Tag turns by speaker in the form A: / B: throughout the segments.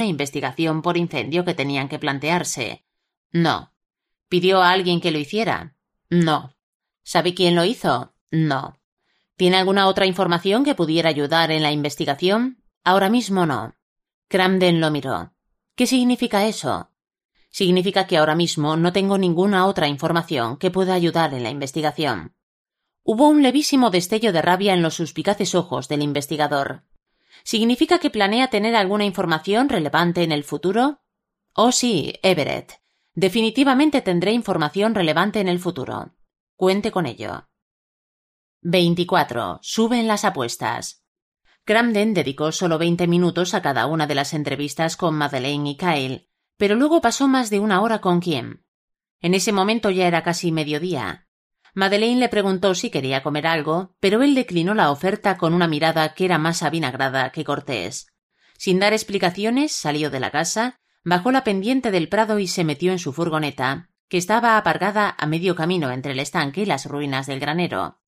A: Investigación por incendio que tenían que plantearse. No. ¿Pidió a alguien que lo hiciera? No. ¿Sabe quién lo hizo? No. ¿Tiene alguna otra información que pudiera ayudar en la investigación? Ahora mismo no. Cramden lo miró. ¿Qué significa eso? Significa que ahora mismo no tengo ninguna otra información que pueda ayudar en la investigación. Hubo un levísimo destello de rabia en los suspicaces ojos del investigador. ¿Significa que planea tener alguna información relevante en el futuro? Oh sí, Everett. Definitivamente tendré información relevante en el futuro. Cuente con ello. 24. Suben las apuestas. Cramden dedicó solo veinte minutos a cada una de las entrevistas con Madeleine y Kyle, pero luego pasó más de una hora con Kim. En ese momento ya era casi mediodía. Madeleine le preguntó si quería comer algo, pero él declinó la oferta con una mirada que era más avinagrada que cortés. Sin dar explicaciones, salió de la casa, bajó la pendiente del prado y se metió en su furgoneta, que estaba apargada a medio camino entre el estanque y las ruinas del granero.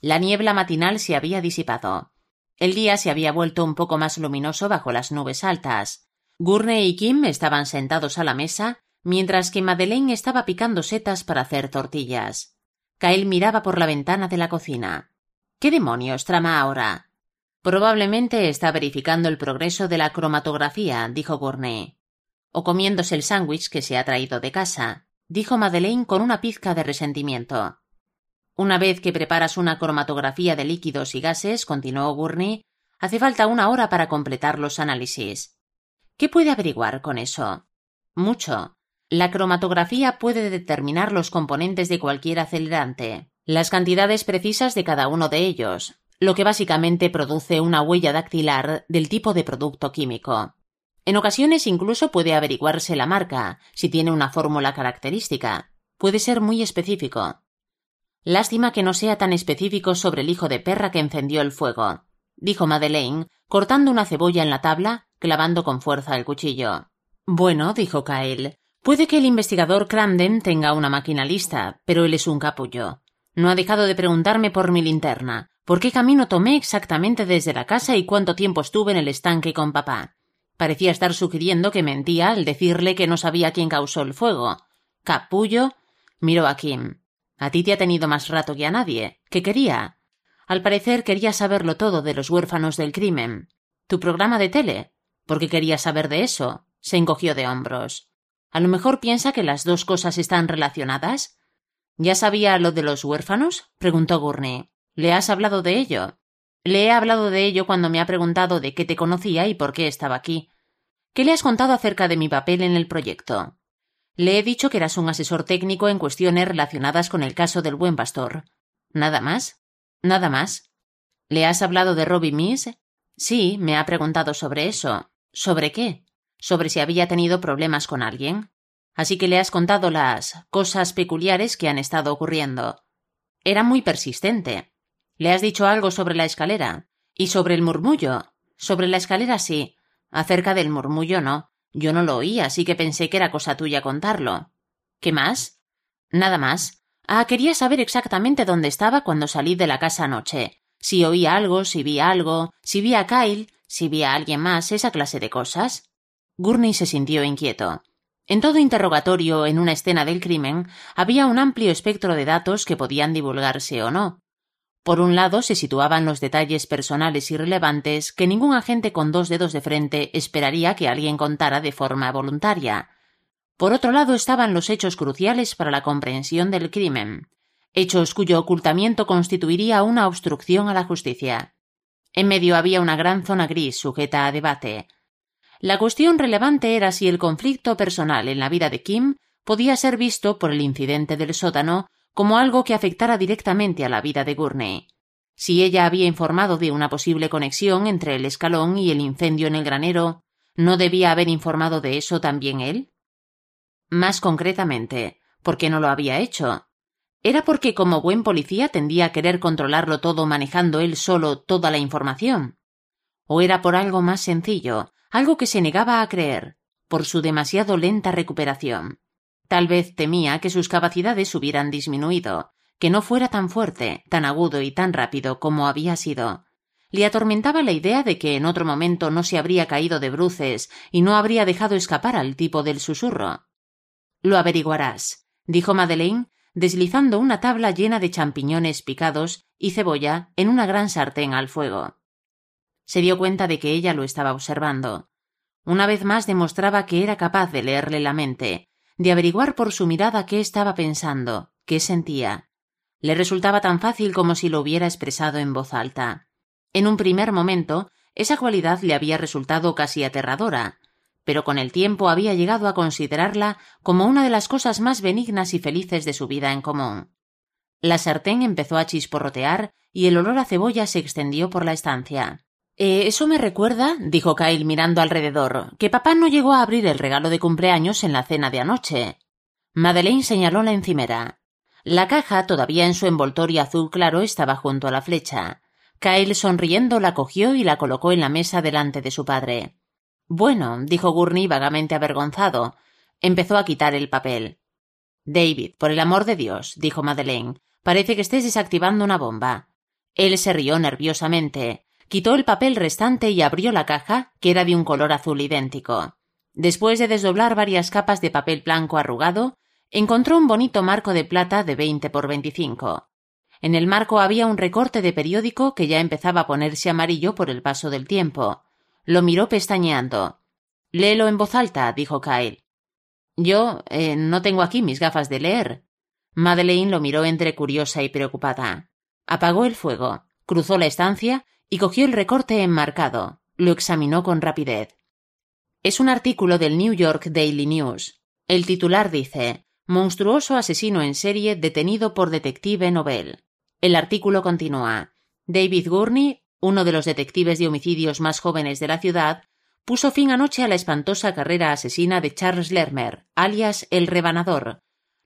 A: La niebla matinal se había disipado. El día se había vuelto un poco más luminoso bajo las nubes altas. Gurney y Kim estaban sentados a la mesa, mientras que Madeleine estaba picando setas para hacer tortillas. Kyle miraba por la ventana de la cocina. ¿Qué demonios trama ahora? Probablemente está verificando el progreso de la cromatografía, dijo Gurney. O comiéndose el sándwich que se ha traído de casa, dijo Madeleine con una pizca de resentimiento. Una vez que preparas una cromatografía de líquidos y gases, continuó Gurney, hace falta una hora para completar los análisis. ¿Qué puede averiguar con eso? Mucho. La cromatografía puede determinar los componentes de cualquier acelerante, las cantidades precisas de cada uno de ellos, lo que básicamente produce una huella dactilar del tipo de producto químico. En ocasiones incluso puede averiguarse la marca, si tiene una fórmula característica. Puede ser muy específico. Lástima que no sea tan específico sobre el hijo de perra que encendió el fuego, dijo Madeleine, cortando una cebolla en la tabla, clavando con fuerza el cuchillo. Bueno, dijo Kyle, Puede que el investigador Cramden tenga una máquina lista, pero él es un capullo. No ha dejado de preguntarme por mi linterna, por qué camino tomé exactamente desde la casa y cuánto tiempo estuve en el estanque con papá. Parecía estar sugiriendo que mentía al decirle que no sabía quién causó el fuego. Capullo. Miró a Kim. A ti te ha tenido más rato que a nadie. ¿Qué quería? Al parecer quería saberlo todo de los huérfanos del crimen. ¿Tu programa de tele? ¿Por qué quería saber de eso? Se encogió de hombros. A lo mejor piensa que las dos cosas están relacionadas. ¿Ya sabía lo de los huérfanos? preguntó Gurney. ¿Le has hablado de ello? Le he hablado de ello cuando me ha preguntado de qué te conocía y por qué estaba aquí. ¿Qué le has contado acerca de mi papel en el proyecto? Le he dicho que eras un asesor técnico en cuestiones relacionadas con el caso del buen pastor. ¿Nada más? ¿Nada más? ¿Le has hablado de Robbie Miss? Sí, me ha preguntado sobre eso. ¿Sobre qué? Sobre si había tenido problemas con alguien. Así que le has contado las cosas peculiares que han estado ocurriendo. Era muy persistente. ¿Le has dicho algo sobre la escalera? ¿Y sobre el murmullo? Sobre la escalera sí. Acerca del murmullo no. Yo no lo oí, así que pensé que era cosa tuya contarlo. ¿Qué más? Nada más. Ah, quería saber exactamente dónde estaba cuando salí de la casa anoche. Si oí algo, si vi algo, si vi a Kyle, si vi a alguien más, esa clase de cosas. Gurney se sintió inquieto. En todo interrogatorio en una escena del crimen había un amplio espectro de datos que podían divulgarse o no. Por un lado se situaban los detalles personales y relevantes que ningún agente con dos dedos de frente esperaría que alguien contara de forma voluntaria. Por otro lado estaban los hechos cruciales para la comprensión del crimen, hechos cuyo ocultamiento constituiría una obstrucción a la justicia. En medio había una gran zona gris sujeta a debate, la cuestión relevante era si el conflicto personal en la vida de Kim podía ser visto por el incidente del sótano como algo que afectara directamente a la vida de Gurney. Si ella había informado de una posible conexión entre el escalón y el incendio en el granero, ¿No debía haber informado de eso también él? Más concretamente, ¿por qué no lo había hecho? ¿Era porque como buen policía tendía a querer controlarlo todo manejando él solo toda la información? ¿O era por algo más sencillo, algo que se negaba a creer, por su demasiado lenta recuperación? Tal vez temía que sus capacidades hubieran disminuido, que no fuera tan fuerte, tan agudo y tan rápido como había sido. Le atormentaba la idea de que en otro momento no se habría caído de bruces y no habría dejado escapar al tipo del susurro. Lo averiguarás, dijo Madeleine, deslizando una tabla llena de champiñones picados y cebolla en una gran sartén al fuego. Se dio cuenta de que ella lo estaba observando. Una vez más demostraba que era capaz de leerle la mente, de averiguar por su mirada qué estaba pensando, qué sentía. Le resultaba tan fácil como si lo hubiera expresado en voz alta. En un primer momento, esa cualidad le había resultado casi aterradora, pero con el tiempo había llegado a considerarla como una de las cosas más benignas y felices de su vida en común. La sartén empezó a chisporrotear y el olor a cebolla se extendió por la estancia. Eh, eso me recuerda, dijo Kyle mirando alrededor, que papá no llegó a abrir el regalo de cumpleaños en la cena de anoche. Madeleine señaló la encimera. La caja, todavía en su envoltorio azul claro, estaba junto a la flecha. Kyle, sonriendo, la cogió y la colocó en la mesa delante de su padre. Bueno, dijo Gurney vagamente avergonzado. Empezó a quitar el papel. David, por el amor de Dios, dijo Madeleine, parece que estés desactivando una bomba. Él se rió nerviosamente, quitó el papel restante y abrió la caja, que era de un color azul idéntico. Después de desdoblar varias capas de papel blanco arrugado, encontró un bonito marco de plata de veinte por veinticinco. En el marco había un recorte de periódico que ya empezaba a ponerse amarillo por el paso del tiempo. Lo miró pestañeando. Léelo en voz alta, dijo Kyle. Yo eh, no tengo aquí mis gafas de leer. Madeleine lo miró entre curiosa y preocupada. Apagó el fuego, cruzó la estancia y cogió el recorte enmarcado. Lo examinó con rapidez. Es un artículo del New York Daily News. El titular dice Monstruoso asesino en serie detenido por detective Nobel. El artículo continúa. David Gurney, uno de los detectives de homicidios más jóvenes de la ciudad, puso fin anoche a la espantosa carrera asesina de Charles Lermer, alias el Rebanador.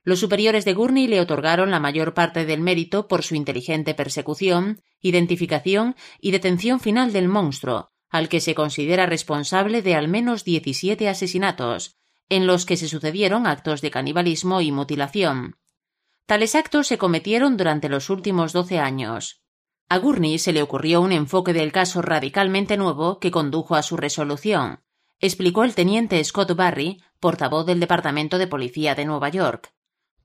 A: Los superiores de Gurney le otorgaron la mayor parte del mérito por su inteligente persecución, identificación y detención final del monstruo, al que se considera responsable de al menos diecisiete asesinatos, en los que se sucedieron actos de canibalismo y mutilación. Tales actos se cometieron durante los últimos doce años. A Gurney se le ocurrió un enfoque del caso radicalmente nuevo que condujo a su resolución, explicó el teniente Scott Barry, portavoz del Departamento de Policía de Nueva York.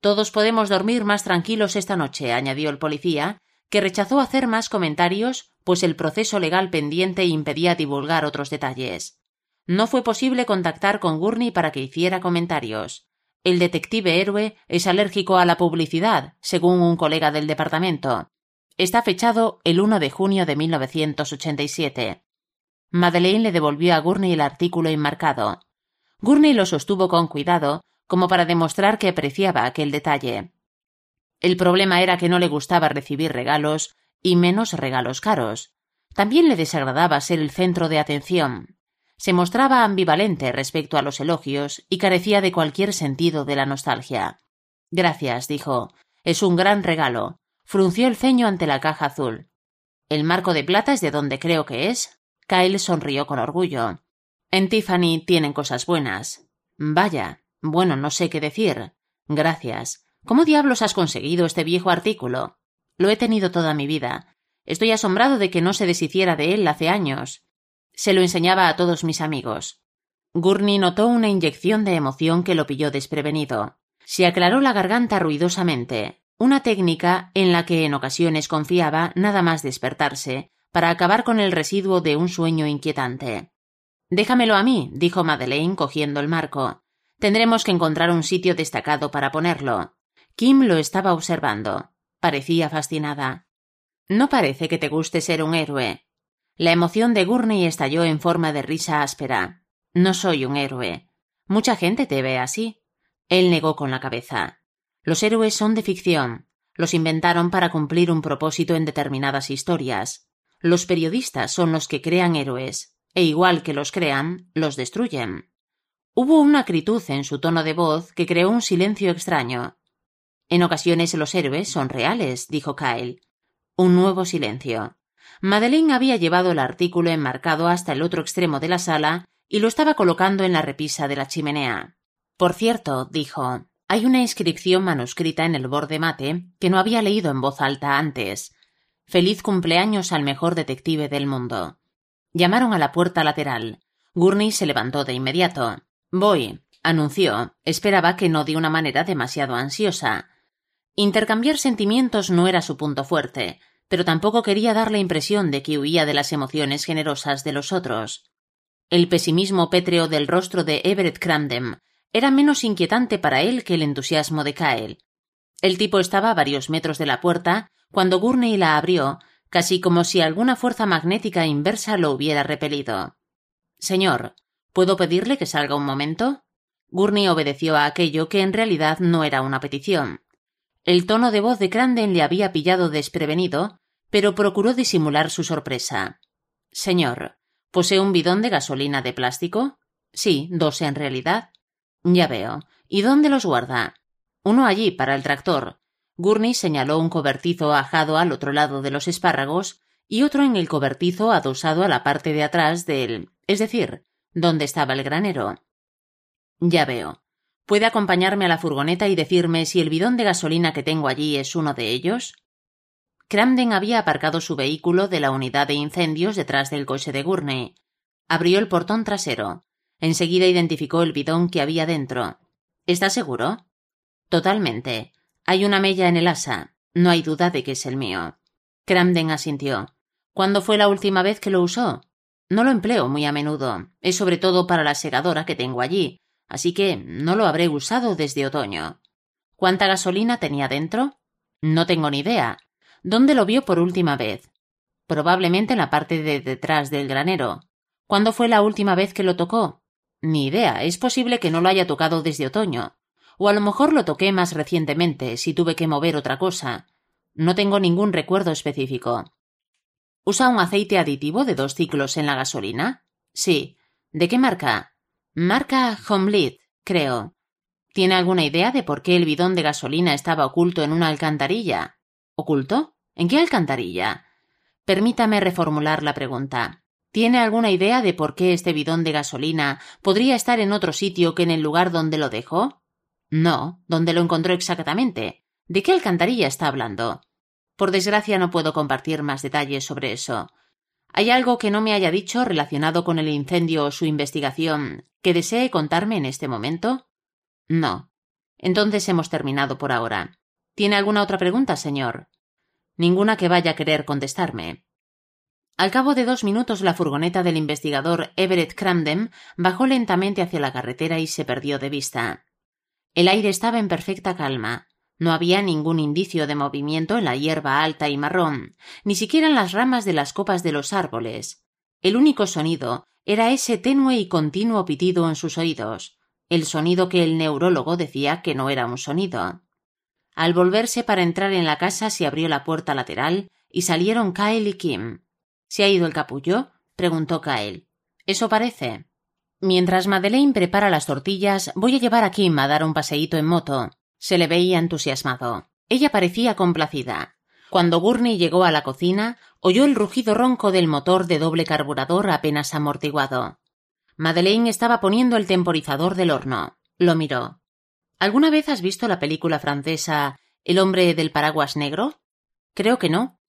A: Todos podemos dormir más tranquilos esta noche, añadió el policía, que rechazó hacer más comentarios, pues el proceso legal pendiente impedía divulgar otros detalles. No fue posible contactar con Gurney para que hiciera comentarios. El detective héroe es alérgico a la publicidad, según un colega del departamento. Está fechado el 1 de junio de 1987. Madeleine le devolvió a Gurney el artículo enmarcado. Gurney lo sostuvo con cuidado, como para demostrar que apreciaba aquel detalle. El problema era que no le gustaba recibir regalos, y menos regalos caros. También le desagradaba ser el centro de atención. Se mostraba ambivalente respecto a los elogios y carecía de cualquier sentido de la nostalgia. Gracias, dijo. Es un gran regalo. Frunció el ceño ante la caja azul. ¿El marco de plata es de donde creo que es? Kyle sonrió con orgullo. En Tiffany tienen cosas buenas. Vaya. Bueno, no sé qué decir. Gracias. ¿Cómo diablos has conseguido este viejo artículo? Lo he tenido toda mi vida. Estoy asombrado de que no se deshiciera de él hace años. Se lo enseñaba a todos mis amigos. Gurney notó una inyección de emoción que lo pilló desprevenido. Se aclaró la garganta ruidosamente, una técnica en la que en ocasiones confiaba nada más despertarse, para acabar con el residuo de un sueño inquietante. Déjamelo a mí, dijo Madeleine cogiendo el marco. Tendremos que encontrar un sitio destacado para ponerlo. Kim lo estaba observando. Parecía fascinada. No parece que te guste ser un héroe. La emoción de Gurney estalló en forma de risa áspera. No soy un héroe. Mucha gente te ve así. Él negó con la cabeza. Los héroes son de ficción. Los inventaron para cumplir un propósito en determinadas historias. Los periodistas son los que crean héroes. e igual que los crean, los destruyen. Hubo una acritud en su tono de voz que creó un silencio extraño. En ocasiones los héroes son reales, dijo Kyle. Un nuevo silencio. Madeleine había llevado el artículo enmarcado hasta el otro extremo de la sala y lo estaba colocando en la repisa de la chimenea. Por cierto, dijo, hay una inscripción manuscrita en el borde mate que no había leído en voz alta antes. Feliz cumpleaños al mejor detective del mundo. Llamaron a la puerta lateral. Gurney se levantó de inmediato. Voy, anunció. Esperaba que no de una manera demasiado ansiosa. Intercambiar sentimientos no era su punto fuerte, pero tampoco quería dar la impresión de que huía de las emociones generosas de los otros. El pesimismo pétreo del rostro de Everett Cramden era menos inquietante para él que el entusiasmo de Kyle. El tipo estaba a varios metros de la puerta cuando Gurney la abrió, casi como si alguna fuerza magnética inversa lo hubiera repelido. Señor, ¿puedo pedirle que salga un momento? Gurney obedeció a aquello que en realidad no era una petición. El tono de voz de Crandon le había pillado desprevenido, pero procuró disimular su sorpresa. Señor, ¿posee un bidón de gasolina de plástico? Sí, dos en realidad. Ya veo. ¿Y dónde los guarda? Uno allí, para el tractor. Gurney señaló un cobertizo ajado al otro lado de los espárragos y otro en el cobertizo adosado a la parte de atrás del. es decir, donde estaba el granero. Ya veo. ¿Puede acompañarme a la furgoneta y decirme si el bidón de gasolina que tengo allí es uno de ellos? Cramden había aparcado su vehículo de la unidad de incendios detrás del coche de Gurney. Abrió el portón trasero. Enseguida identificó el bidón que había dentro. ¿Está seguro? Totalmente. Hay una mella en el asa. No hay duda de que es el mío. Cramden asintió. ¿Cuándo fue la última vez que lo usó? No lo empleo muy a menudo. Es sobre todo para la segadora que tengo allí, así que no lo habré usado desde otoño. ¿Cuánta gasolina tenía dentro? No tengo ni idea. ¿Dónde lo vio por última vez? Probablemente en la parte de detrás del granero. ¿Cuándo fue la última vez que lo tocó? Ni idea. Es posible que no lo haya tocado desde otoño. O a lo mejor lo toqué más recientemente, si tuve que mover otra cosa. No tengo ningún recuerdo específico. ¿Usa un aceite aditivo de dos ciclos en la gasolina? Sí. ¿De qué marca? Marca Homelit, creo. ¿Tiene alguna idea de por qué el bidón de gasolina estaba oculto en una alcantarilla? ¿Oculto? ¿En qué alcantarilla? Permítame reformular la pregunta. ¿Tiene alguna idea de por qué este bidón de gasolina podría estar en otro sitio que en el lugar donde lo dejó? No, ¿dónde lo encontró exactamente? ¿De qué alcantarilla está hablando? Por desgracia no puedo compartir más detalles sobre eso. ¿Hay algo que no me haya dicho relacionado con el incendio o su investigación que desee contarme en este momento? No. Entonces hemos terminado por ahora. ¿Tiene alguna otra pregunta, señor? Ninguna que vaya a querer contestarme. Al cabo de dos minutos la furgoneta del investigador Everett Cramden bajó lentamente hacia la carretera y se perdió de vista. El aire estaba en perfecta calma. No había ningún indicio de movimiento en la hierba alta y marrón, ni siquiera en las ramas de las copas de los árboles. El único sonido era ese tenue y continuo pitido en sus oídos, el sonido que el neurólogo decía que no era un sonido. Al volverse para entrar en la casa se abrió la puerta lateral y salieron Kyle y Kim. ¿Se ha ido el capullo? preguntó Kyle. Eso parece. Mientras Madeleine prepara las tortillas, voy a llevar a Kim a dar un paseíto en moto. Se le veía entusiasmado. Ella parecía complacida. Cuando Gurney llegó a la cocina, oyó el rugido ronco del motor de doble carburador apenas amortiguado. Madeleine estaba poniendo el temporizador del horno. Lo miró. ¿Alguna vez has visto la película francesa El hombre del paraguas negro? Creo que no.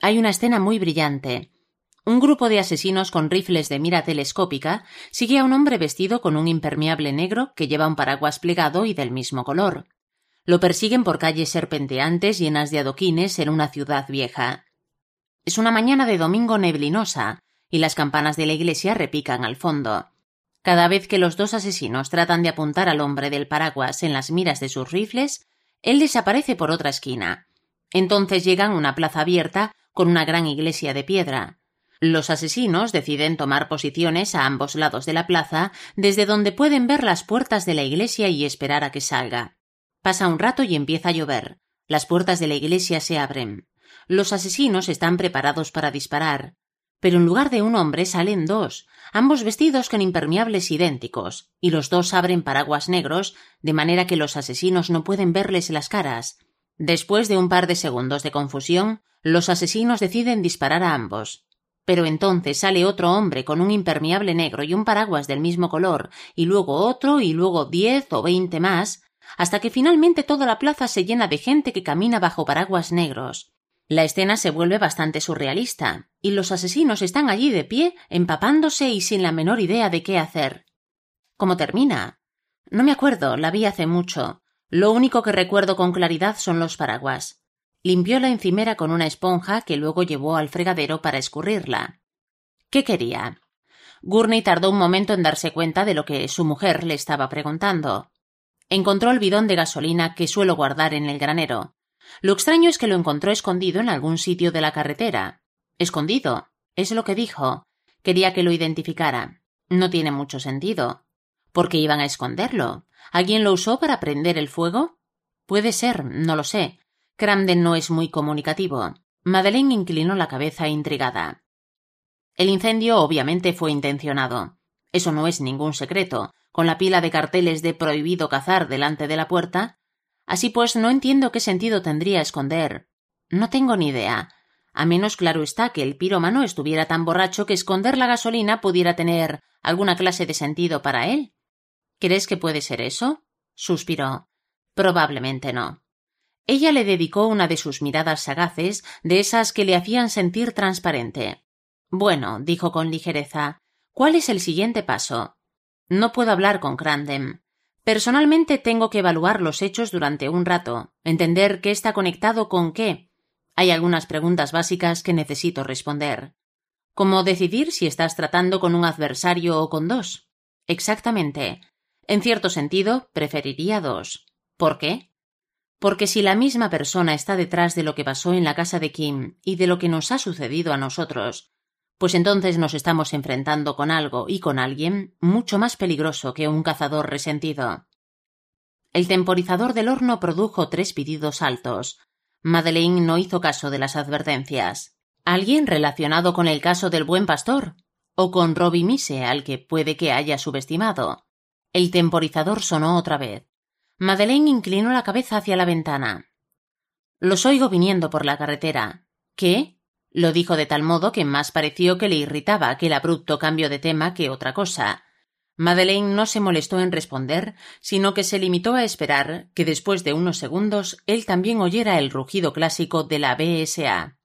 A: Hay una escena muy brillante. Un grupo de asesinos con rifles de mira telescópica sigue a un hombre vestido con un impermeable negro que lleva un paraguas plegado y del mismo color. Lo persiguen por calles serpenteantes llenas de adoquines en una ciudad vieja. Es una mañana de domingo neblinosa y las campanas de la iglesia repican al fondo. Cada vez que los dos asesinos tratan de apuntar al hombre del paraguas en las miras de sus rifles, él desaparece por otra esquina. Entonces llegan a una plaza abierta con una gran iglesia de piedra. Los asesinos deciden tomar posiciones a ambos lados de la plaza, desde donde pueden ver las puertas de la iglesia y esperar a que salga. Pasa un rato y empieza a llover. Las puertas de la iglesia se abren. Los asesinos están preparados para disparar. Pero en lugar de un hombre salen dos, ambos vestidos con impermeables idénticos, y los dos abren paraguas negros, de manera que los asesinos no pueden verles las caras. Después de un par de segundos de confusión, los asesinos deciden disparar a ambos. Pero entonces sale otro hombre con un impermeable negro y un paraguas del mismo color, y luego otro, y luego diez o veinte más, hasta que finalmente toda la plaza se llena de gente que camina bajo paraguas negros. La escena se vuelve bastante surrealista, y los asesinos están allí de pie, empapándose y sin la menor idea de qué hacer. ¿Cómo termina? No me acuerdo, la vi hace mucho. Lo único que recuerdo con claridad son los paraguas. Limpió la encimera con una esponja que luego llevó al fregadero para escurrirla. ¿Qué quería? Gurney tardó un momento en darse cuenta de lo que su mujer le estaba preguntando. Encontró el bidón de gasolina que suelo guardar en el granero. Lo extraño es que lo encontró escondido en algún sitio de la carretera. Escondido. Es lo que dijo. Quería que lo identificara. No tiene mucho sentido. ¿Por qué iban a esconderlo? ¿Alguien lo usó para prender el fuego? Puede ser, no lo sé. Cramden no es muy comunicativo. Madeleine inclinó la cabeza intrigada. El incendio obviamente fue intencionado. Eso no es ningún secreto. Con la pila de carteles de prohibido cazar delante de la puerta, Así pues, no entiendo qué sentido tendría esconder. No tengo ni idea. A menos claro está que el pirómano estuviera tan borracho que esconder la gasolina pudiera tener alguna clase de sentido para él. ¿Crees que puede ser eso? suspiró. Probablemente no. Ella le dedicó una de sus miradas sagaces, de esas que le hacían sentir transparente. Bueno, dijo con ligereza, ¿cuál es el siguiente paso? No puedo hablar con Crandem. Personalmente tengo que evaluar los hechos durante un rato, entender qué está conectado con qué. Hay algunas preguntas básicas que necesito responder. ¿Cómo decidir si estás tratando con un adversario o con dos? Exactamente. En cierto sentido, preferiría dos. ¿Por qué? Porque si la misma persona está detrás de lo que pasó en la casa de Kim y de lo que nos ha sucedido a nosotros, pues entonces nos estamos enfrentando con algo y con alguien mucho más peligroso que un cazador resentido. El temporizador del horno produjo tres pedidos altos. Madeleine no hizo caso de las advertencias. ¿Alguien relacionado con el caso del buen pastor? ¿O con Robbie Mise, al que puede que haya subestimado? El temporizador sonó otra vez. Madeleine inclinó la cabeza hacia la ventana. Los oigo viniendo por la carretera. ¿Qué? Lo dijo de tal modo que más pareció que le irritaba aquel abrupto cambio de tema que otra cosa. Madeleine no se molestó en responder, sino que se limitó a esperar que después de unos segundos él también oyera el rugido clásico de la BSA.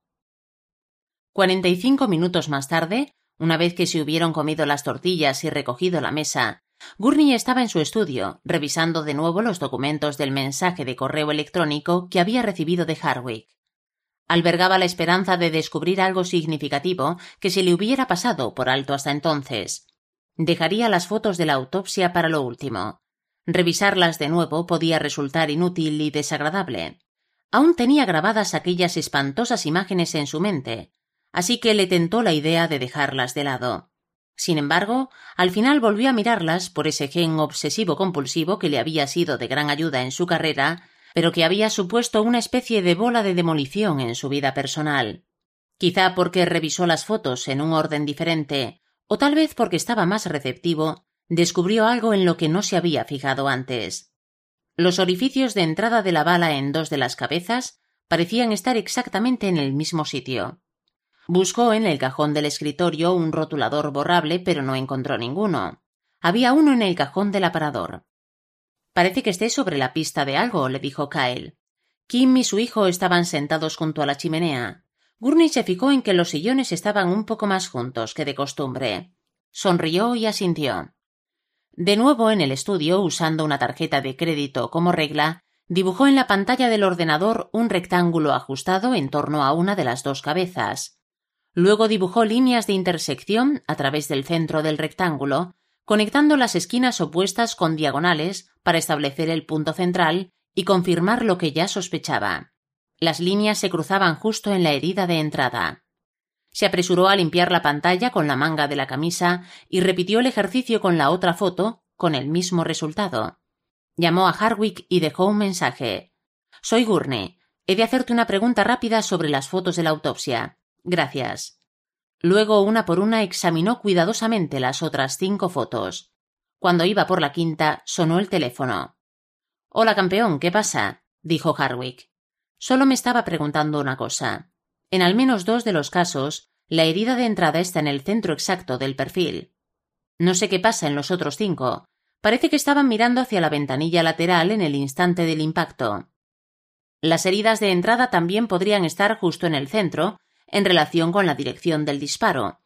A: Cuarenta y cinco minutos más tarde, una vez que se hubieron comido las tortillas y recogido la mesa, Gurney estaba en su estudio, revisando de nuevo los documentos del mensaje de correo electrónico que había recibido de Harwick albergaba la esperanza de descubrir algo significativo que se le hubiera pasado por alto hasta entonces. Dejaría las fotos de la autopsia para lo último. Revisarlas de nuevo podía resultar inútil y desagradable. Aún tenía grabadas aquellas espantosas imágenes en su mente, así que le tentó la idea de dejarlas de lado. Sin embargo, al final volvió a mirarlas por ese gen obsesivo compulsivo que le había sido de gran ayuda en su carrera pero que había supuesto una especie de bola de demolición en su vida personal. Quizá porque revisó las fotos en un orden diferente, o tal vez porque estaba más receptivo, descubrió algo en lo que no se había fijado antes. Los orificios de entrada de la bala en dos de las cabezas parecían estar exactamente en el mismo sitio. Buscó en el cajón del escritorio un rotulador borrable, pero no encontró ninguno. Había uno en el cajón del aparador. Parece que esté sobre la pista de algo, le dijo Kyle. Kim y su hijo estaban sentados junto a la chimenea. Gurney se fijó en que los sillones estaban un poco más juntos que de costumbre. Sonrió y asintió. De nuevo en el estudio, usando una tarjeta de crédito como regla, dibujó en la pantalla del ordenador un rectángulo ajustado en torno a una de las dos cabezas. Luego dibujó líneas de intersección a través del centro del rectángulo, conectando las esquinas opuestas con diagonales para establecer el punto central y confirmar lo que ya sospechaba. Las líneas se cruzaban justo en la herida de entrada. Se apresuró a limpiar la pantalla con la manga de la camisa y repitió el ejercicio con la otra foto, con el mismo resultado. Llamó a Harwick y dejó un mensaje. Soy Gurney. He de hacerte una pregunta rápida sobre las fotos de la autopsia. Gracias. Luego, una por una, examinó cuidadosamente las otras cinco fotos. Cuando iba por la quinta, sonó el teléfono. Hola, campeón, ¿qué pasa? dijo Harwick. Solo me estaba preguntando una cosa. En al menos dos de los casos, la herida de entrada está en el centro exacto del perfil. No sé qué pasa en los otros cinco. Parece que estaban mirando hacia la ventanilla lateral en el instante del impacto. Las heridas de entrada también podrían estar justo en el centro, en relación con la dirección del disparo.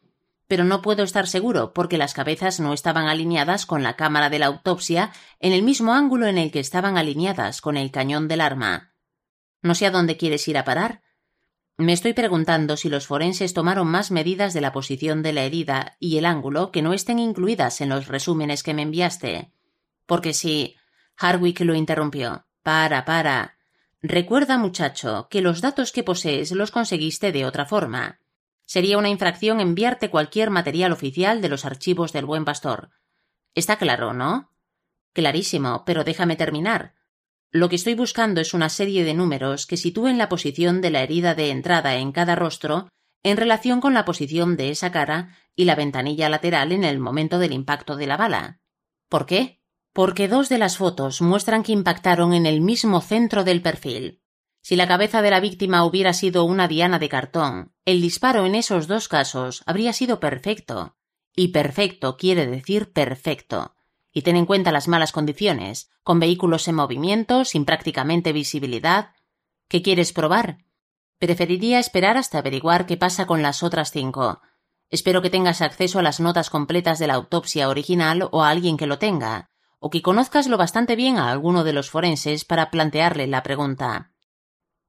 A: Pero no puedo estar seguro porque las cabezas no estaban alineadas con la cámara de la autopsia en el mismo ángulo en el que estaban alineadas con el cañón del arma. No sé a dónde quieres ir a parar. Me estoy preguntando si los forenses tomaron más medidas de la posición de la herida y el ángulo que no estén incluidas en los resúmenes que me enviaste. Porque si. Harwick lo interrumpió. Para, para. Recuerda, muchacho, que los datos que posees los conseguiste de otra forma. Sería una infracción enviarte cualquier material oficial de los archivos del buen pastor. Está claro, ¿no? Clarísimo, pero déjame terminar. Lo que estoy buscando es una serie de números que sitúen la posición de la herida de entrada en cada rostro en relación con la posición de esa cara y la ventanilla lateral en el momento del impacto de la bala. ¿Por qué? Porque dos de las fotos muestran que impactaron en el mismo centro del perfil. Si la cabeza de la víctima hubiera sido una diana de cartón, el disparo en esos dos casos habría sido perfecto. Y perfecto quiere decir perfecto. Y ten en cuenta las malas condiciones, con vehículos en movimiento, sin prácticamente visibilidad. ¿Qué quieres probar? Preferiría esperar hasta averiguar qué pasa con las otras cinco. Espero que tengas acceso a las notas completas de la autopsia original o a alguien que lo tenga o que conozcas lo bastante bien a alguno de los forenses para plantearle la pregunta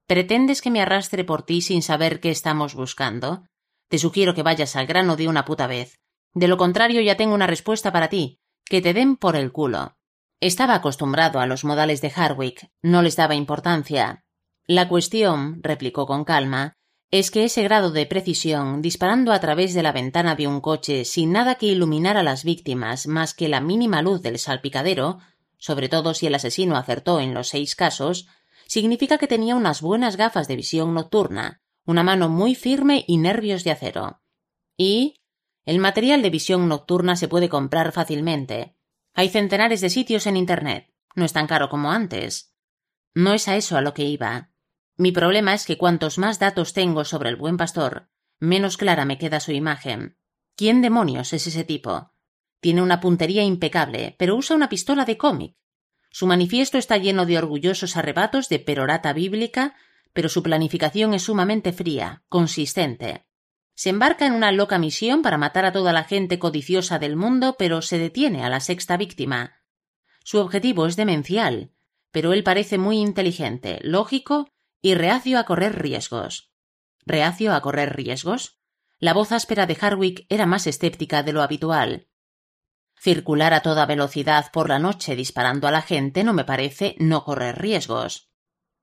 A: ¿Pretendes que me arrastre por ti sin saber qué estamos buscando? Te sugiero que vayas al grano de una puta vez. De lo contrario ya tengo una respuesta para ti. Que te den por el culo. Estaba acostumbrado a los modales de Harwick. No les daba importancia. La cuestión, replicó con calma, es que ese grado de precisión, disparando a través de la ventana de un coche sin nada que iluminar a las víctimas más que la mínima luz del salpicadero, sobre todo si el asesino acertó en los seis casos, significa que tenía unas buenas gafas de visión nocturna, una mano muy firme y nervios de acero. Y el material de visión nocturna se puede comprar fácilmente. Hay centenares de sitios en Internet. No es tan caro como antes. No es a eso a lo que iba. Mi problema es que cuantos más datos tengo sobre el buen pastor, menos clara me queda su imagen. ¿Quién demonios es ese tipo? Tiene una puntería impecable, pero usa una pistola de cómic. Su manifiesto está lleno de orgullosos arrebatos de perorata bíblica, pero su planificación es sumamente fría, consistente. Se embarca en una loca misión para matar a toda la gente codiciosa del mundo, pero se detiene a la sexta víctima. Su objetivo es demencial, pero él parece muy inteligente, lógico y reacio a correr riesgos. ¿Reacio a correr riesgos? La voz áspera de Harwick era más escéptica de lo habitual. Circular a toda velocidad por la noche disparando a la gente no me parece no correr riesgos.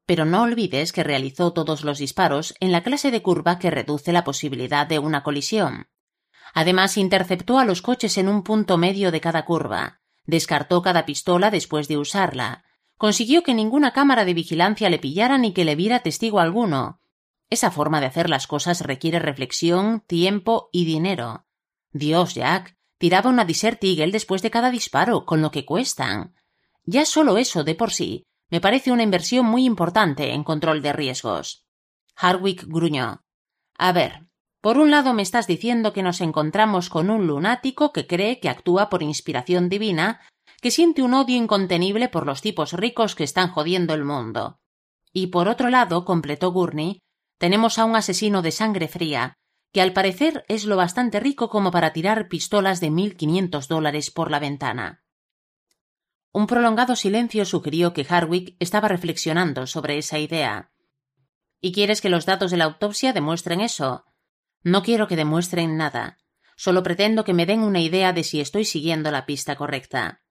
A: Pero no olvides que realizó todos los disparos en la clase de curva que reduce la posibilidad de una colisión. Además, interceptó a los coches en un punto medio de cada curva, descartó cada pistola después de usarla, consiguió que ninguna cámara de vigilancia le pillara ni que le viera testigo alguno. Esa forma de hacer las cosas requiere reflexión, tiempo y dinero. Dios, Jack, tiraba una Desert después de cada disparo, con lo que cuestan. Ya solo eso de por sí me parece una inversión muy importante en control de riesgos. Harwick gruñó. A ver, por un lado me estás diciendo que nos encontramos con un lunático que cree que actúa por inspiración divina que siente un odio incontenible por los tipos ricos que están jodiendo el mundo. Y por otro lado, completó Gurney, tenemos a un asesino de sangre fría, que al parecer es lo bastante rico como para tirar pistolas de mil quinientos dólares por la ventana. Un prolongado silencio sugirió que Harwick estaba reflexionando sobre esa idea. ¿Y quieres que los datos de la autopsia demuestren eso? No quiero que demuestren nada. Solo pretendo que me den una idea de si estoy siguiendo la pista correcta.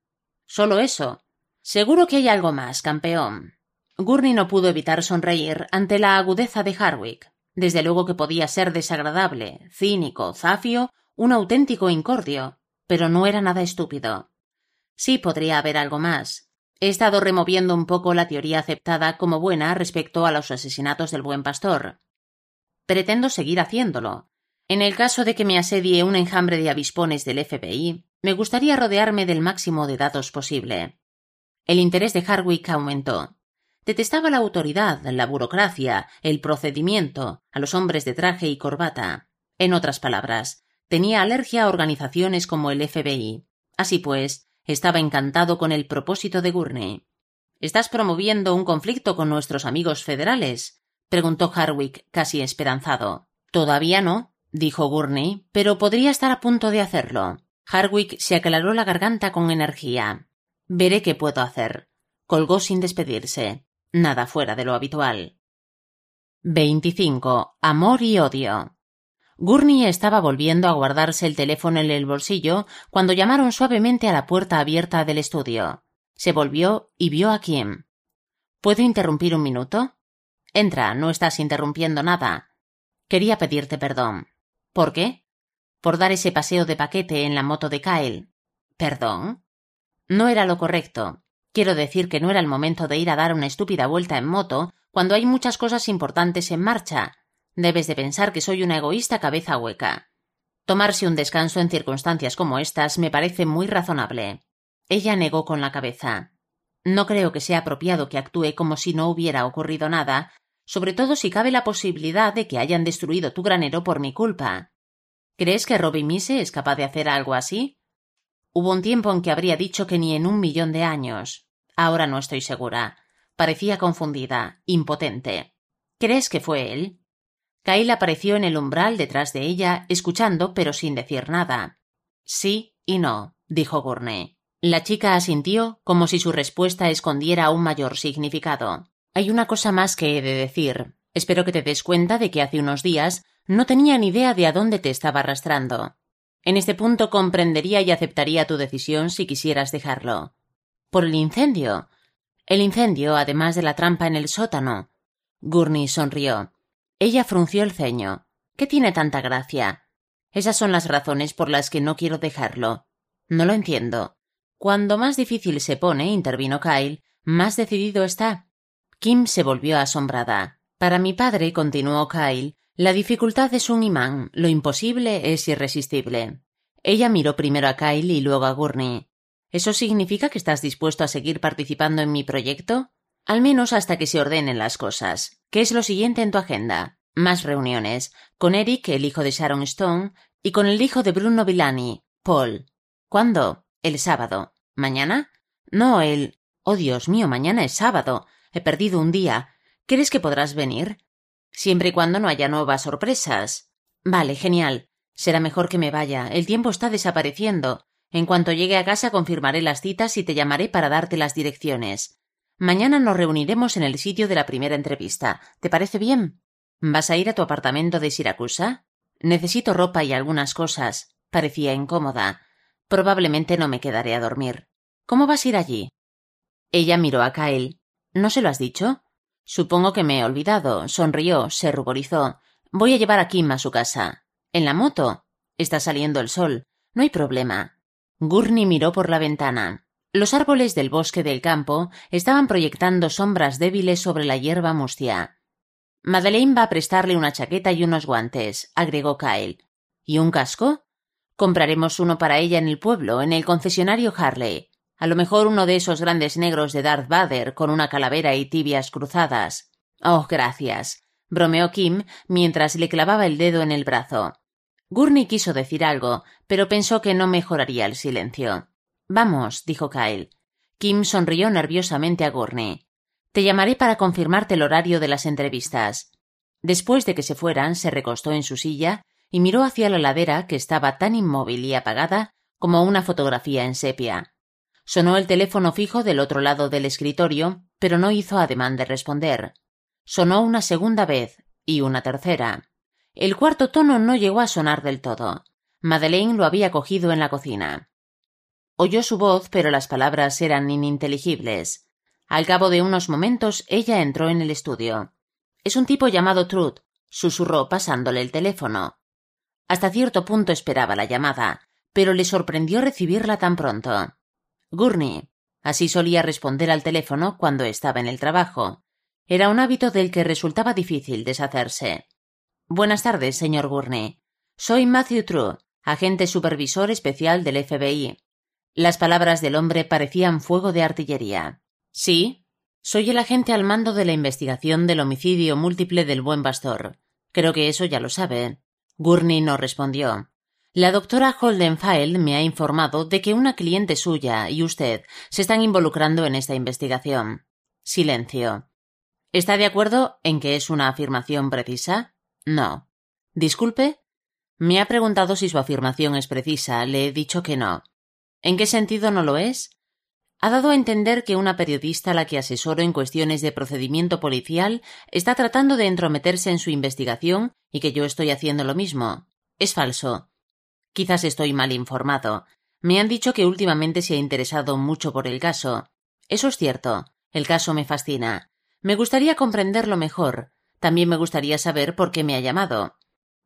A: Solo eso. Seguro que hay algo más, campeón. Gurney no pudo evitar sonreír ante la agudeza de Harwick. Desde luego que podía ser desagradable, cínico, zafio, un auténtico incordio, pero no era nada estúpido. Sí podría haber algo más. He estado removiendo un poco la teoría aceptada como buena respecto a los asesinatos del buen pastor. Pretendo seguir haciéndolo. En el caso de que me asedie un enjambre de avispones del FBI, me gustaría rodearme del máximo de datos posible. El interés de Hardwick aumentó. Detestaba la autoridad, la burocracia, el procedimiento, a los hombres de traje y corbata. En otras palabras, tenía alergia a organizaciones como el FBI. Así pues, estaba encantado con el propósito de Gurney. ¿Estás promoviendo un conflicto con nuestros amigos federales? preguntó Harwick, casi esperanzado. Todavía no, dijo Gurney, pero podría estar a punto de hacerlo. Harwick se aclaró la garganta con energía. Veré qué puedo hacer. Colgó sin despedirse. Nada fuera de lo habitual. 25. Amor y odio. Gurney estaba volviendo a guardarse el teléfono en el bolsillo cuando llamaron suavemente a la puerta abierta del estudio. Se volvió y vio a Kim. ¿Puedo interrumpir un minuto? Entra, no estás interrumpiendo nada. Quería pedirte perdón. ¿Por qué? Por dar ese paseo de paquete en la moto de Kyle. ¿Perdón? No era lo correcto. Quiero decir que no era el momento de ir a dar una estúpida vuelta en moto cuando hay muchas cosas importantes en marcha. Debes de pensar que soy una egoísta cabeza hueca. Tomarse un descanso en circunstancias como estas me parece muy razonable. Ella negó con la cabeza. No creo que sea apropiado que actúe como si no hubiera ocurrido nada, sobre todo si cabe la posibilidad de que hayan destruido tu granero por mi culpa. ¿Crees que Robbie Mise es capaz de hacer algo así? Hubo un tiempo en que habría dicho que ni en un millón de años. Ahora no estoy segura. Parecía confundida, impotente. ¿Crees que fue él? Kyle apareció en el umbral detrás de ella, escuchando, pero sin decir nada. Sí y no, dijo Gurney. La chica asintió como si su respuesta escondiera un mayor significado. Hay una cosa más que he de decir. Espero que te des cuenta de que hace unos días no tenía ni idea de a dónde te estaba arrastrando. En este punto comprendería y aceptaría tu decisión si quisieras dejarlo. Por el incendio. El incendio, además de la trampa en el sótano. Gurney sonrió. Ella frunció el ceño. ¿Qué tiene tanta gracia? Esas son las razones por las que no quiero dejarlo. No lo entiendo. Cuando más difícil se pone, intervino Kyle, más decidido está. Kim se volvió asombrada. Para mi padre, continuó Kyle, la dificultad es un imán, lo imposible es irresistible. Ella miró primero a Kyle y luego a Gurney. ¿Eso significa que estás dispuesto a seguir participando en mi proyecto? Al menos hasta que se ordenen las cosas. ¿Qué es lo siguiente en tu agenda? Más reuniones. Con Eric, el hijo de Sharon Stone, y con el hijo de Bruno Villani, Paul. ¿Cuándo? El sábado. ¿Mañana? No, el. Oh, Dios mío, mañana es sábado. He perdido un día. ¿Crees que podrás venir? Siempre y cuando no haya nuevas sorpresas. Vale, genial. Será mejor que me vaya. El tiempo está desapareciendo. En cuanto llegue a casa confirmaré las citas y te llamaré para darte las direcciones. Mañana nos reuniremos en el sitio de la primera entrevista. ¿Te parece bien? ¿Vas a ir a tu apartamento de Siracusa? Necesito ropa y algunas cosas. Parecía incómoda. Probablemente no me quedaré a dormir. ¿Cómo vas a ir allí? Ella miró a Kyle. ¿No se lo has dicho? Supongo que me he olvidado. Sonrió, se ruborizó. Voy a llevar a Kim a su casa. ¿En la moto? Está saliendo el sol. No hay problema. Gurney miró por la ventana. Los árboles del bosque del campo estaban proyectando sombras débiles sobre la hierba mustia. Madeleine va a prestarle una chaqueta y unos guantes, agregó Kyle. ¿Y un casco? Compraremos uno para ella en el pueblo, en el concesionario Harley. A lo mejor uno de esos grandes negros de Darth Vader con una calavera y tibias cruzadas. Oh, gracias. bromeó Kim mientras le clavaba el dedo en el brazo. Gurney quiso decir algo, pero pensó que no mejoraría el silencio. Vamos, dijo Kyle. Kim sonrió nerviosamente a Gurney. Te llamaré para confirmarte el horario de las entrevistas. Después de que se fueran, se recostó en su silla y miró hacia la ladera que estaba tan inmóvil y apagada como una fotografía en sepia. Sonó el teléfono fijo del otro lado del escritorio, pero no hizo ademán de responder. Sonó una segunda vez y una tercera. El cuarto tono no llegó a sonar del todo. Madeleine lo había cogido en la cocina. Oyó su voz, pero las palabras eran ininteligibles. Al cabo de unos momentos ella entró en el estudio. Es un tipo llamado Truth, susurró pasándole el teléfono. Hasta cierto punto esperaba la llamada, pero le sorprendió recibirla tan pronto. Gurney. Así solía responder al teléfono cuando estaba en el trabajo. Era un hábito del que resultaba difícil deshacerse. Buenas tardes, señor Gurney. Soy Matthew True, agente supervisor especial del FBI. Las palabras del hombre parecían fuego de artillería. Sí, soy el agente al mando de la investigación del homicidio múltiple del buen pastor. Creo que eso ya lo sabe. Gurney no respondió. La doctora Holdenfeld me ha informado de que una cliente suya y usted se están involucrando en esta investigación. Silencio. ¿Está de acuerdo en que es una afirmación precisa? No. Disculpe. Me ha preguntado si su afirmación es precisa. Le he dicho que no. ¿En qué sentido no lo es? Ha dado a entender que una periodista a la que asesoro en cuestiones de procedimiento policial está tratando de entrometerse en su investigación y que yo estoy haciendo lo mismo. Es falso. Quizás estoy mal informado. Me han dicho que últimamente se ha interesado mucho por el caso. Eso es cierto. El caso me fascina. Me gustaría comprenderlo mejor. También me gustaría saber por qué me ha llamado.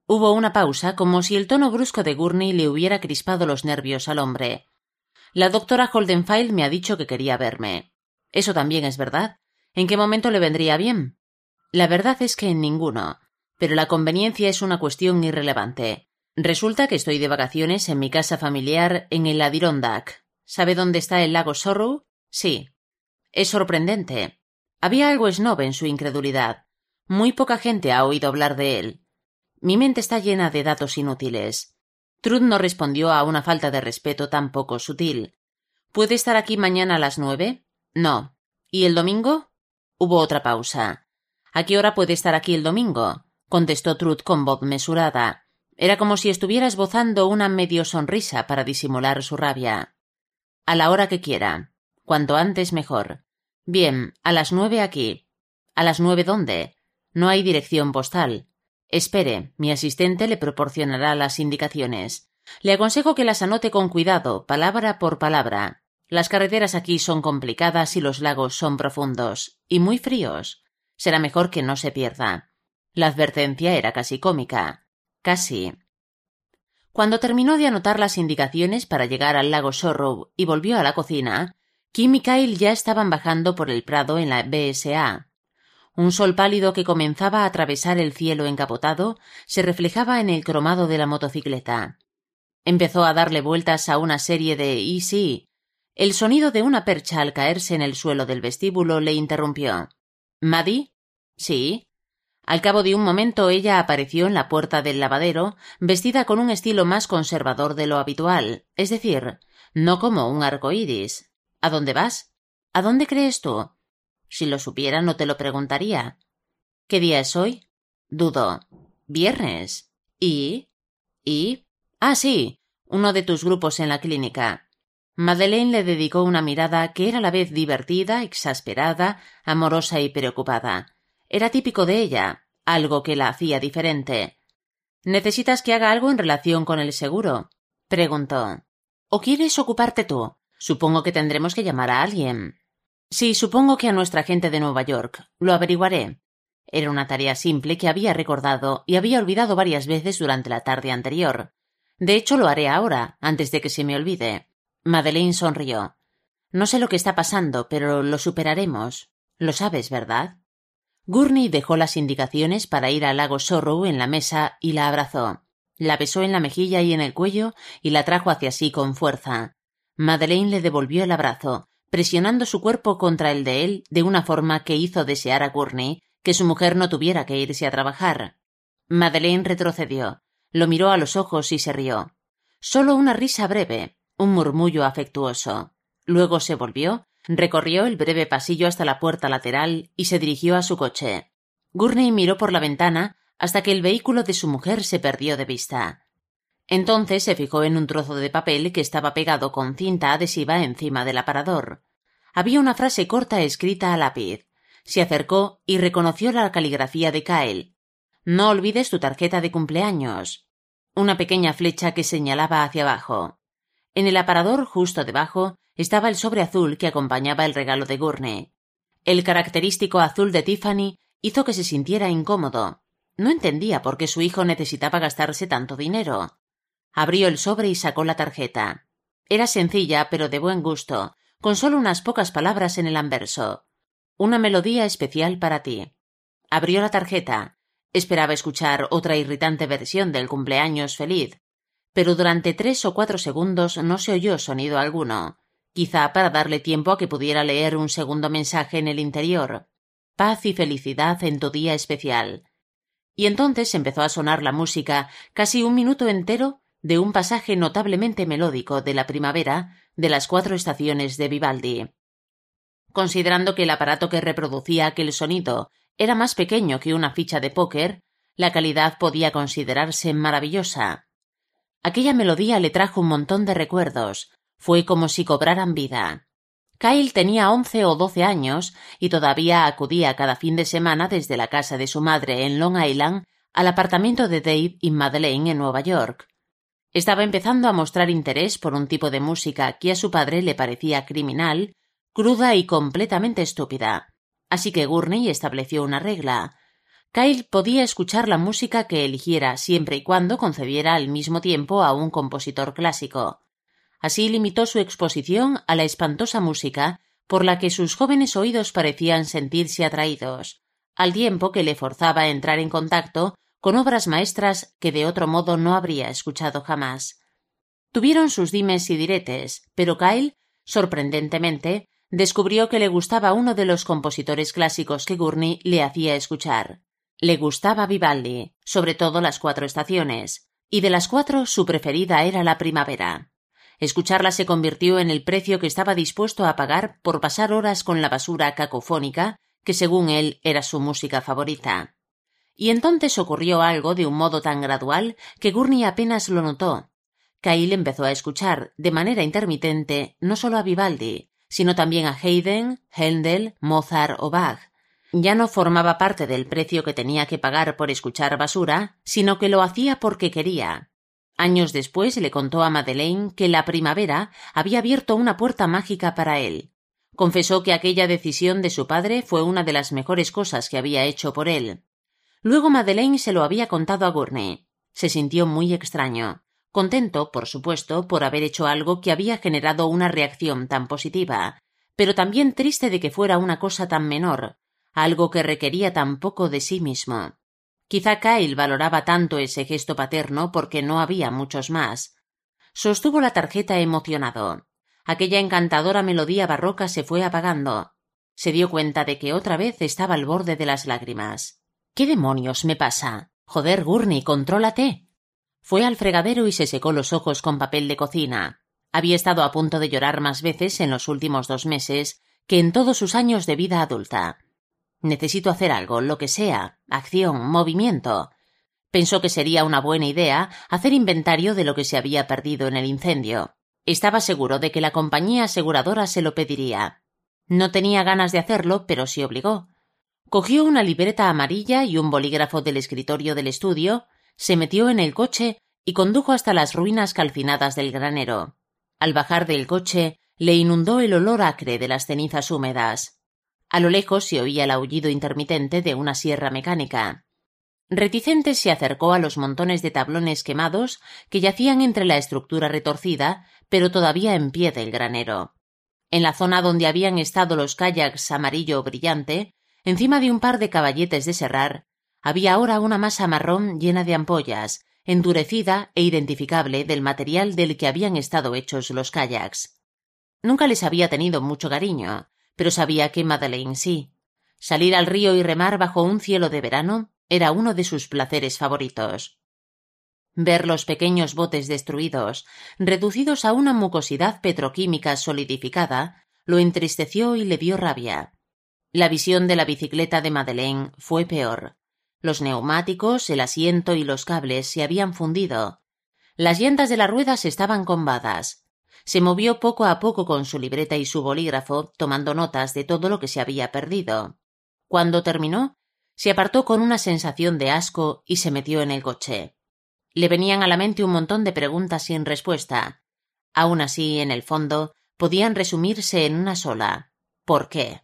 A: Hubo una pausa, como si el tono brusco de Gurney le hubiera crispado los nervios al hombre. La doctora Holdenfeld me ha dicho que quería verme. Eso también es verdad. ¿En qué momento le vendría bien? La verdad es que en ninguno. Pero la conveniencia es una cuestión irrelevante. Resulta que estoy de vacaciones en mi casa familiar en el Adirondack. ¿Sabe dónde está el lago Sorrow? Sí. Es sorprendente. Había algo snob en su incredulidad. Muy poca gente ha oído hablar de él. Mi mente está llena de datos inútiles. Trud no respondió a una falta de respeto tan poco sutil. ¿Puede estar aquí mañana a las nueve? No. ¿Y el domingo? Hubo otra pausa. ¿A qué hora puede estar aquí el domingo? contestó Trud con voz mesurada. Era como si estuviera esbozando una medio sonrisa para disimular su rabia. A la hora que quiera. Cuanto antes mejor. Bien, a las nueve aquí. ¿A las nueve dónde? No hay dirección postal. Espere, mi asistente le proporcionará las indicaciones. Le aconsejo que las anote con cuidado, palabra por palabra. Las carreteras aquí son complicadas y los lagos son profundos y muy fríos. Será mejor que no se pierda. La advertencia era casi cómica. Casi. Cuando terminó de anotar las indicaciones para llegar al lago Sorrow y volvió a la cocina, Kim y Kyle ya estaban bajando por el prado en la BSA. Un sol pálido que comenzaba a atravesar el cielo encapotado se reflejaba en el cromado de la motocicleta. Empezó a darle vueltas a una serie de y sí. El sonido de una percha al caerse en el suelo del vestíbulo le interrumpió. ¿Maddie? Sí. Al cabo de un momento ella apareció en la puerta del lavadero, vestida con un estilo más conservador de lo habitual, es decir, no como un arco iris. ¿A dónde vas? ¿A dónde crees tú? Si lo supiera no te lo preguntaría. ¿Qué día es hoy? Dudo. Viernes. ¿Y? ¿Y? Ah, sí. Uno de tus grupos en la clínica. Madeleine le dedicó una mirada que era a la vez divertida, exasperada, amorosa y preocupada. Era típico de ella, algo que la hacía diferente. ¿Necesitas que haga algo en relación con el seguro? preguntó. ¿O quieres ocuparte tú? Supongo que tendremos que llamar a alguien. Sí, supongo que a nuestra gente de Nueva York. Lo averiguaré. Era una tarea simple que había recordado y había olvidado varias veces durante la tarde anterior. De hecho, lo haré ahora, antes de que se me olvide. Madeleine sonrió. No sé lo que está pasando, pero lo superaremos. Lo sabes, ¿verdad? Gurney dejó las indicaciones para ir al lago Sorrow en la mesa y la abrazó. La besó en la mejilla y en el cuello y la trajo hacia sí con fuerza. Madeleine le devolvió el abrazo, presionando su cuerpo contra el de él de una forma que hizo desear a Gurney que su mujer no tuviera que irse a trabajar. Madeleine retrocedió, lo miró a los ojos y se rió. Solo una risa breve, un murmullo afectuoso. Luego se volvió Recorrió el breve pasillo hasta la puerta lateral y se dirigió a su coche. Gurney miró por la ventana hasta que el vehículo de su mujer se perdió de vista. Entonces se fijó en un trozo de papel que estaba pegado con cinta adhesiva encima del aparador. Había una frase corta escrita a lápiz. Se acercó y reconoció la caligrafía de Kyle. No olvides tu tarjeta de cumpleaños. Una pequeña flecha que señalaba hacia abajo. En el aparador, justo debajo, estaba el sobre azul que acompañaba el regalo de Gurney. El característico azul de Tiffany hizo que se sintiera incómodo. No entendía por qué su hijo necesitaba gastarse tanto dinero. Abrió el sobre y sacó la tarjeta. Era sencilla, pero de buen gusto, con solo unas pocas palabras en el anverso. Una melodía especial para ti. Abrió la tarjeta. Esperaba escuchar otra irritante versión del cumpleaños feliz, pero durante tres o cuatro segundos no se oyó sonido alguno, quizá para darle tiempo a que pudiera leer un segundo mensaje en el interior. Paz y felicidad en tu día especial. Y entonces empezó a sonar la música, casi un minuto entero, de un pasaje notablemente melódico de la primavera de las cuatro estaciones de Vivaldi. Considerando que el aparato que reproducía aquel sonido era más pequeño que una ficha de póker, la calidad podía considerarse maravillosa. Aquella melodía le trajo un montón de recuerdos. Fue como si cobraran vida. Kyle tenía once o doce años y todavía acudía cada fin de semana desde la casa de su madre en Long Island al apartamento de Dave y Madeleine en Nueva York. Estaba empezando a mostrar interés por un tipo de música que a su padre le parecía criminal, cruda y completamente estúpida. Así que Gurney estableció una regla. Kyle podía escuchar la música que eligiera siempre y cuando concediera al mismo tiempo a un compositor clásico. Así limitó su exposición a la espantosa música por la que sus jóvenes oídos parecían sentirse atraídos, al tiempo que le forzaba a entrar en contacto con obras maestras que de otro modo no habría escuchado jamás. Tuvieron sus dimes y diretes, pero Kyle, sorprendentemente, descubrió que le gustaba uno de los compositores clásicos que Gurney le hacía escuchar. Le gustaba Vivaldi, sobre todo las cuatro estaciones, y de las cuatro su preferida era la primavera. Escucharla se convirtió en el precio que estaba dispuesto a pagar por pasar horas con la basura cacofónica, que según él era su música favorita. Y entonces ocurrió algo de un modo tan gradual que Gurney apenas lo notó. Kyle empezó a escuchar, de manera intermitente, no solo a Vivaldi, sino también a Haydn, Händel, Mozart o Bach. Ya no formaba parte del precio que tenía que pagar por escuchar basura, sino que lo hacía porque quería. Años después le contó a Madeleine que la primavera había abierto una puerta mágica para él. Confesó que aquella decisión de su padre fue una de las mejores cosas que había hecho por él. Luego Madeleine se lo había contado a Gournay. Se sintió muy extraño contento, por supuesto, por haber hecho algo que había generado una reacción tan positiva, pero también triste de que fuera una cosa tan menor, algo que requería tan poco de sí mismo. Quizá Kyle valoraba tanto ese gesto paterno porque no había muchos más. Sostuvo la tarjeta emocionado. Aquella encantadora melodía barroca se fue apagando. Se dio cuenta de que otra vez estaba al borde de las lágrimas. ¿Qué demonios me pasa? Joder, Gurney, contrólate. Fue al fregadero y se secó los ojos con papel de cocina. Había estado a punto de llorar más veces en los últimos dos meses que en todos sus años de vida adulta. Necesito hacer algo, lo que sea, acción, movimiento. Pensó que sería una buena idea hacer inventario de lo que se había perdido en el incendio. Estaba seguro de que la compañía aseguradora se lo pediría. No tenía ganas de hacerlo, pero se obligó. Cogió una libreta amarilla y un bolígrafo del escritorio del estudio se metió en el coche y condujo hasta las ruinas calcinadas del granero. Al bajar del coche le inundó el olor acre de las cenizas húmedas. A lo lejos se oía el aullido intermitente de una sierra mecánica. Reticente se acercó a los montones de tablones quemados que yacían entre la estructura retorcida, pero todavía en pie del granero. En la zona donde habían estado los kayaks amarillo brillante, encima de un par de caballetes de serrar, había ahora una masa marrón llena de ampollas, endurecida e identificable del material del que habían estado hechos los kayaks. Nunca les había tenido mucho cariño, pero sabía que Madeleine sí. Salir al río y remar bajo un cielo de verano era uno de sus placeres favoritos. Ver los pequeños botes destruidos, reducidos a una mucosidad petroquímica solidificada, lo entristeció y le dio rabia. La visión de la bicicleta de Madeleine fue peor. Los neumáticos, el asiento y los cables se habían fundido. Las llantas de las ruedas estaban combadas. Se movió poco a poco con su libreta y su bolígrafo, tomando notas de todo lo que se había perdido. Cuando terminó, se apartó con una sensación de asco y se metió en el coche. Le venían a la mente un montón de preguntas sin respuesta. Aun así, en el fondo, podían resumirse en una sola. ¿Por qué?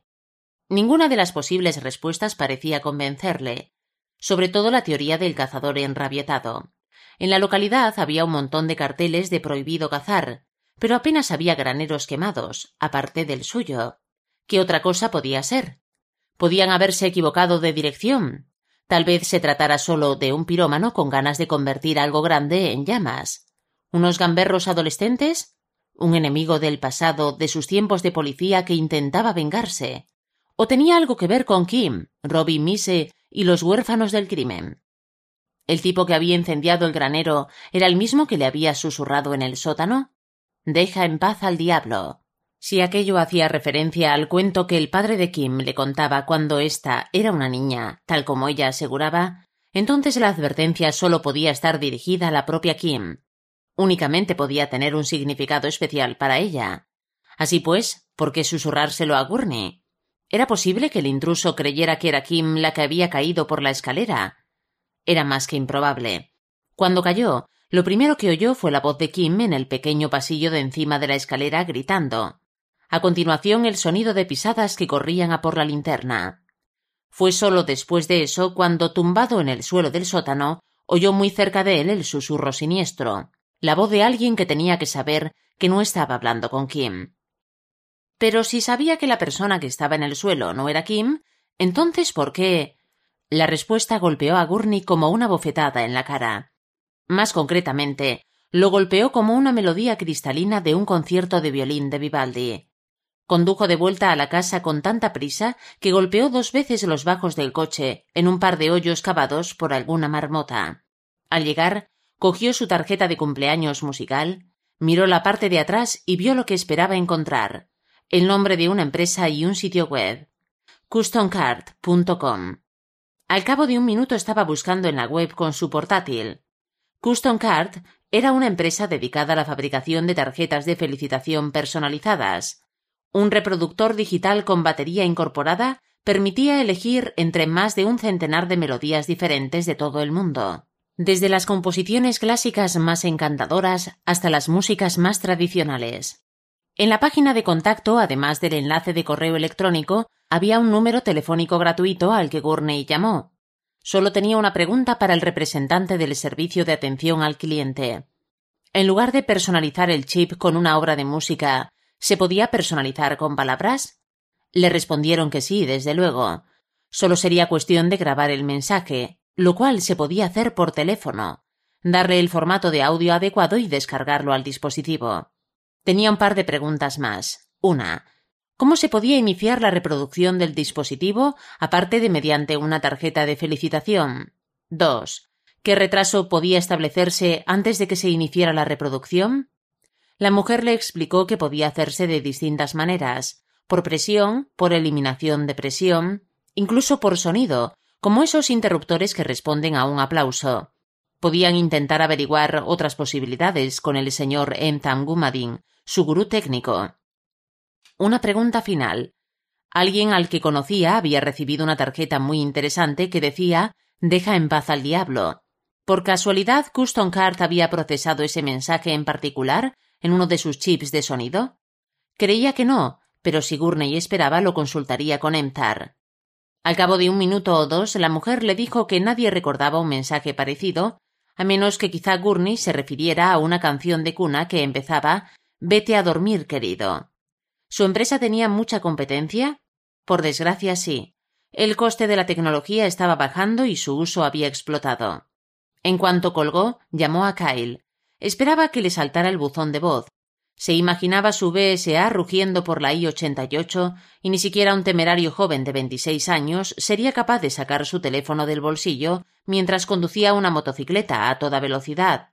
A: Ninguna de las posibles respuestas parecía convencerle, sobre todo la teoría del cazador enrabietado. En la localidad había un montón de carteles de prohibido cazar, pero apenas había graneros quemados, aparte del suyo. ¿Qué otra cosa podía ser? ¿Podían haberse equivocado de dirección? Tal vez se tratara solo de un pirómano con ganas de convertir algo grande en llamas. ¿Unos gamberros adolescentes? ¿Un enemigo del pasado de sus tiempos de policía que intentaba vengarse? ¿O tenía algo que ver con Kim, Robbie Mise y los huérfanos del crimen? ¿El tipo que había incendiado el granero era el mismo que le había susurrado en el sótano? Deja en paz al diablo. Si aquello hacía referencia al cuento que el padre de Kim le contaba cuando ésta era una niña, tal como ella aseguraba, entonces la advertencia solo podía estar dirigida a la propia Kim. Únicamente podía tener un significado especial para ella. Así pues, ¿por qué susurrárselo a Gurney? ¿Era posible que el intruso creyera que era Kim la que había caído por la escalera? Era más que improbable. Cuando cayó, lo primero que oyó fue la voz de Kim en el pequeño pasillo de encima de la escalera gritando a continuación el sonido de pisadas que corrían a por la linterna. Fue solo después de eso cuando, tumbado en el suelo del sótano, oyó muy cerca de él el susurro siniestro, la voz de alguien que tenía que saber que no estaba hablando con Kim. Pero si sabía que la persona que estaba en el suelo no era Kim, entonces ¿por qué? La respuesta golpeó a Gurney como una bofetada en la cara. Más concretamente, lo golpeó como una melodía cristalina de un concierto de violín de Vivaldi. Condujo de vuelta a la casa con tanta prisa que golpeó dos veces los bajos del coche en un par de hoyos cavados por alguna marmota. Al llegar, cogió su tarjeta de cumpleaños musical, miró la parte de atrás y vio lo que esperaba encontrar el nombre de una empresa y un sitio web customcard.com. Al cabo de un minuto estaba buscando en la web con su portátil. Custom Card era una empresa dedicada a la fabricación de tarjetas de felicitación personalizadas, un reproductor digital con batería incorporada permitía elegir entre más de un centenar de melodías diferentes de todo el mundo, desde las composiciones clásicas más encantadoras hasta las músicas más tradicionales. En la página de contacto, además del enlace de correo electrónico, había un número telefónico gratuito al que Gurney llamó. Solo tenía una pregunta para el representante del servicio de atención al cliente. En lugar de personalizar el chip con una obra de música ¿Se podía personalizar con palabras? Le respondieron que sí, desde luego. Solo sería cuestión de grabar el mensaje, lo cual se podía hacer por teléfono, darle el formato de audio adecuado y descargarlo al dispositivo. Tenía un par de preguntas más. Una. ¿Cómo se podía iniciar la reproducción del dispositivo aparte de mediante una tarjeta de felicitación? Dos. ¿Qué retraso podía establecerse antes de que se iniciara la reproducción? La mujer le explicó que podía hacerse de distintas maneras, por presión, por eliminación de presión, incluso por sonido, como esos interruptores que responden a un aplauso. Podían intentar averiguar otras posibilidades con el señor Entham Gumadin, su gurú técnico. Una pregunta final. Alguien al que conocía había recibido una tarjeta muy interesante que decía Deja en paz al diablo. ¿Por casualidad Custom Card había procesado ese mensaje en particular en uno de sus chips de sonido? Creía que no, pero si Gurney esperaba lo consultaría con Emtar. Al cabo de un minuto o dos, la mujer le dijo que nadie recordaba un mensaje parecido, a menos que quizá Gurney se refiriera a una canción de cuna que empezaba Vete a dormir, querido. ¿Su empresa tenía mucha competencia? Por desgracia, sí. El coste de la tecnología estaba bajando y su uso había explotado. En cuanto colgó, llamó a Kyle. Esperaba que le saltara el buzón de voz. Se imaginaba su BSA rugiendo por la I-88 y ni siquiera un temerario joven de veintiséis años sería capaz de sacar su teléfono del bolsillo mientras conducía una motocicleta a toda velocidad.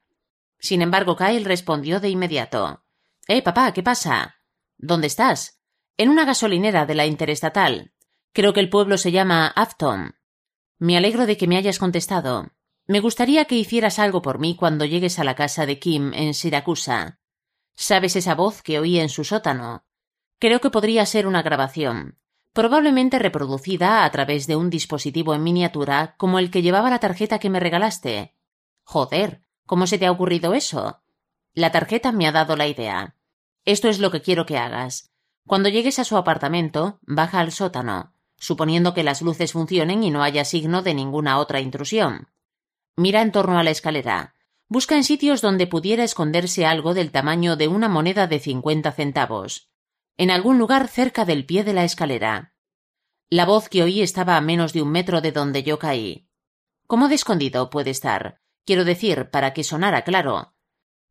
A: Sin embargo, Kyle respondió de inmediato. Eh, papá, ¿qué pasa? ¿Dónde estás? En una gasolinera de la Interestatal. Creo que el pueblo se llama Afton. Me alegro de que me hayas contestado. Me gustaría que hicieras algo por mí cuando llegues a la casa de Kim en Siracusa. ¿Sabes esa voz que oí en su sótano? Creo que podría ser una grabación, probablemente reproducida a través de un dispositivo en miniatura como el que llevaba la tarjeta que me regalaste. Joder, ¿cómo se te ha ocurrido eso? La tarjeta me ha dado la idea. Esto es lo que quiero que hagas. Cuando llegues a su apartamento, baja al sótano, suponiendo que las luces funcionen y no haya signo de ninguna otra intrusión. Mira en torno a la escalera. Busca en sitios donde pudiera esconderse algo del tamaño de una moneda de cincuenta centavos. En algún lugar cerca del pie de la escalera. La voz que oí estaba a menos de un metro de donde yo caí. ¿Cómo de escondido puede estar? Quiero decir, para que sonara claro.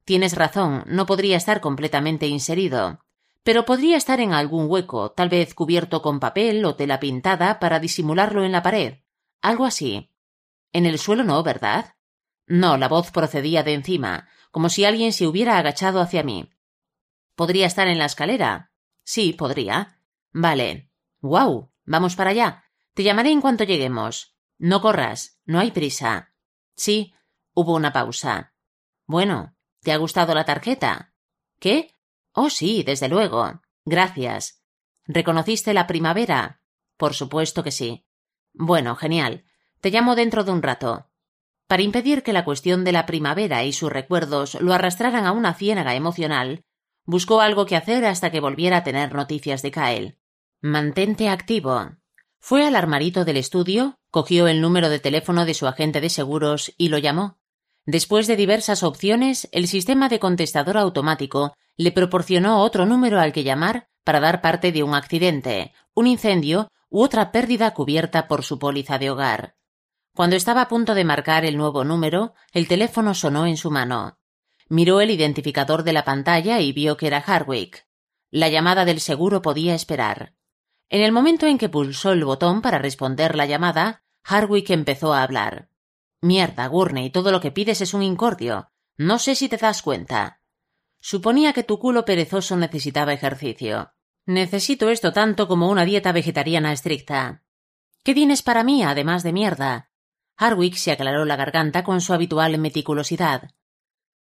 A: Tienes razón, no podría estar completamente inserido, pero podría estar en algún hueco, tal vez cubierto con papel o tela pintada para disimularlo en la pared. Algo así. En el suelo no, ¿verdad? No, la voz procedía de encima, como si alguien se hubiera agachado hacia mí. ¿Podría estar en la escalera? Sí, podría. Vale. ¡Guau! Vamos para allá. Te llamaré en cuanto lleguemos. No corras, no hay prisa. Sí, hubo una pausa. Bueno, ¿te ha gustado la tarjeta? ¿Qué? Oh, sí, desde luego. Gracias. ¿Reconociste la primavera? Por supuesto que sí. Bueno, genial. Te llamo dentro de un rato. Para impedir que la cuestión de la primavera y sus recuerdos lo arrastraran a una ciénaga emocional, buscó algo que hacer hasta que volviera a tener noticias de Kyle. Mantente activo. Fue al armarito del estudio, cogió el número de teléfono de su agente de seguros y lo llamó. Después de diversas opciones, el sistema de contestador automático le proporcionó otro número al que llamar para dar parte de un accidente, un incendio u otra pérdida cubierta por su póliza de hogar. Cuando estaba a punto de marcar el nuevo número, el teléfono sonó en su mano. Miró el identificador de la pantalla y vio que era Hardwick. La llamada del seguro podía esperar. En el momento en que pulsó el botón para responder la llamada, Hardwick empezó a hablar. Mierda, Gurney, todo lo que pides es un incordio. No sé si te das cuenta. Suponía que tu culo perezoso necesitaba ejercicio. Necesito esto tanto como una dieta vegetariana estricta. ¿Qué tienes para mí, además de mierda? Hardwick se aclaró la garganta con su habitual meticulosidad.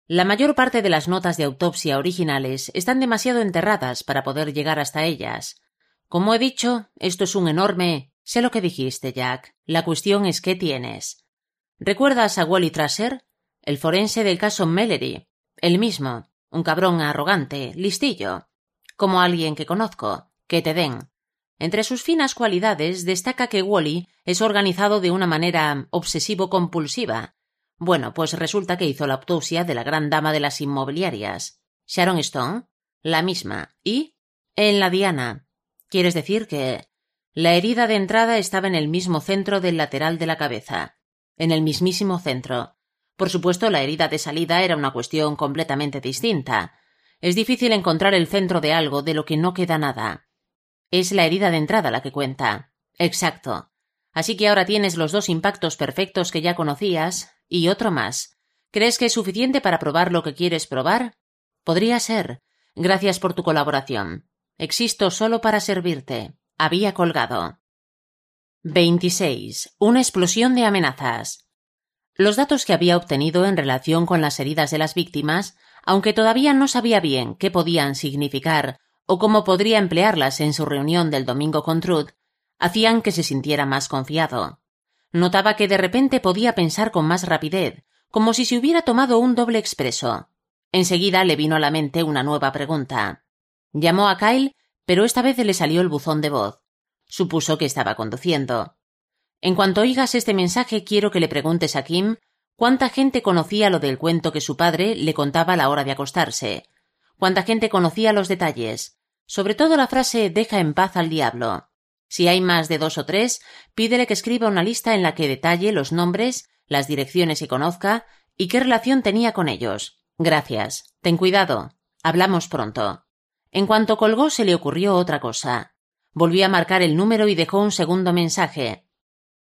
A: La mayor parte de las notas de autopsia originales están demasiado enterradas para poder llegar hasta ellas. Como he dicho, esto es un enorme. Sé lo que dijiste, Jack. La cuestión es qué tienes. ¿Recuerdas a Wally Trasser? El forense del caso Mellery. El mismo. Un cabrón arrogante, listillo como alguien que conozco, que te den. Entre sus finas cualidades destaca que Wally es organizado de una manera obsesivo-compulsiva. Bueno, pues resulta que hizo la autopsia de la gran dama de las inmobiliarias. Sharon Stone, la misma. ¿Y? En la Diana. ¿Quieres decir que la herida de entrada estaba en el mismo centro del lateral de la cabeza? En el mismísimo centro. Por supuesto, la herida de salida era una cuestión completamente distinta. Es difícil encontrar el centro de algo de lo que no queda nada. Es la herida de entrada la que cuenta. Exacto. Así que ahora tienes los dos impactos perfectos que ya conocías y otro más. ¿Crees que es suficiente para probar lo que quieres probar? Podría ser. Gracias por tu colaboración. Existo solo para servirte. Había colgado. 26. Una explosión de amenazas. Los datos que había obtenido en relación con las heridas de las víctimas aunque todavía no sabía bien qué podían significar o cómo podría emplearlas en su reunión del domingo con Truth, hacían que se sintiera más confiado. Notaba que de repente podía pensar con más rapidez, como si se hubiera tomado un doble expreso. Enseguida le vino a la mente una nueva pregunta. Llamó a Kyle, pero esta vez le salió el buzón de voz. Supuso que estaba conduciendo. En cuanto oigas este mensaje, quiero que le preguntes a Kim ¿Cuánta gente conocía lo del cuento que su padre le contaba a la hora de acostarse? ¿Cuánta gente conocía los detalles? Sobre todo la frase deja en paz al diablo. Si hay más de dos o tres, pídele que escriba una lista en la que detalle los nombres, las direcciones que conozca y qué relación tenía con ellos. Gracias. Ten cuidado. Hablamos pronto. En cuanto colgó se le ocurrió otra cosa. Volvió a marcar el número y dejó un segundo mensaje.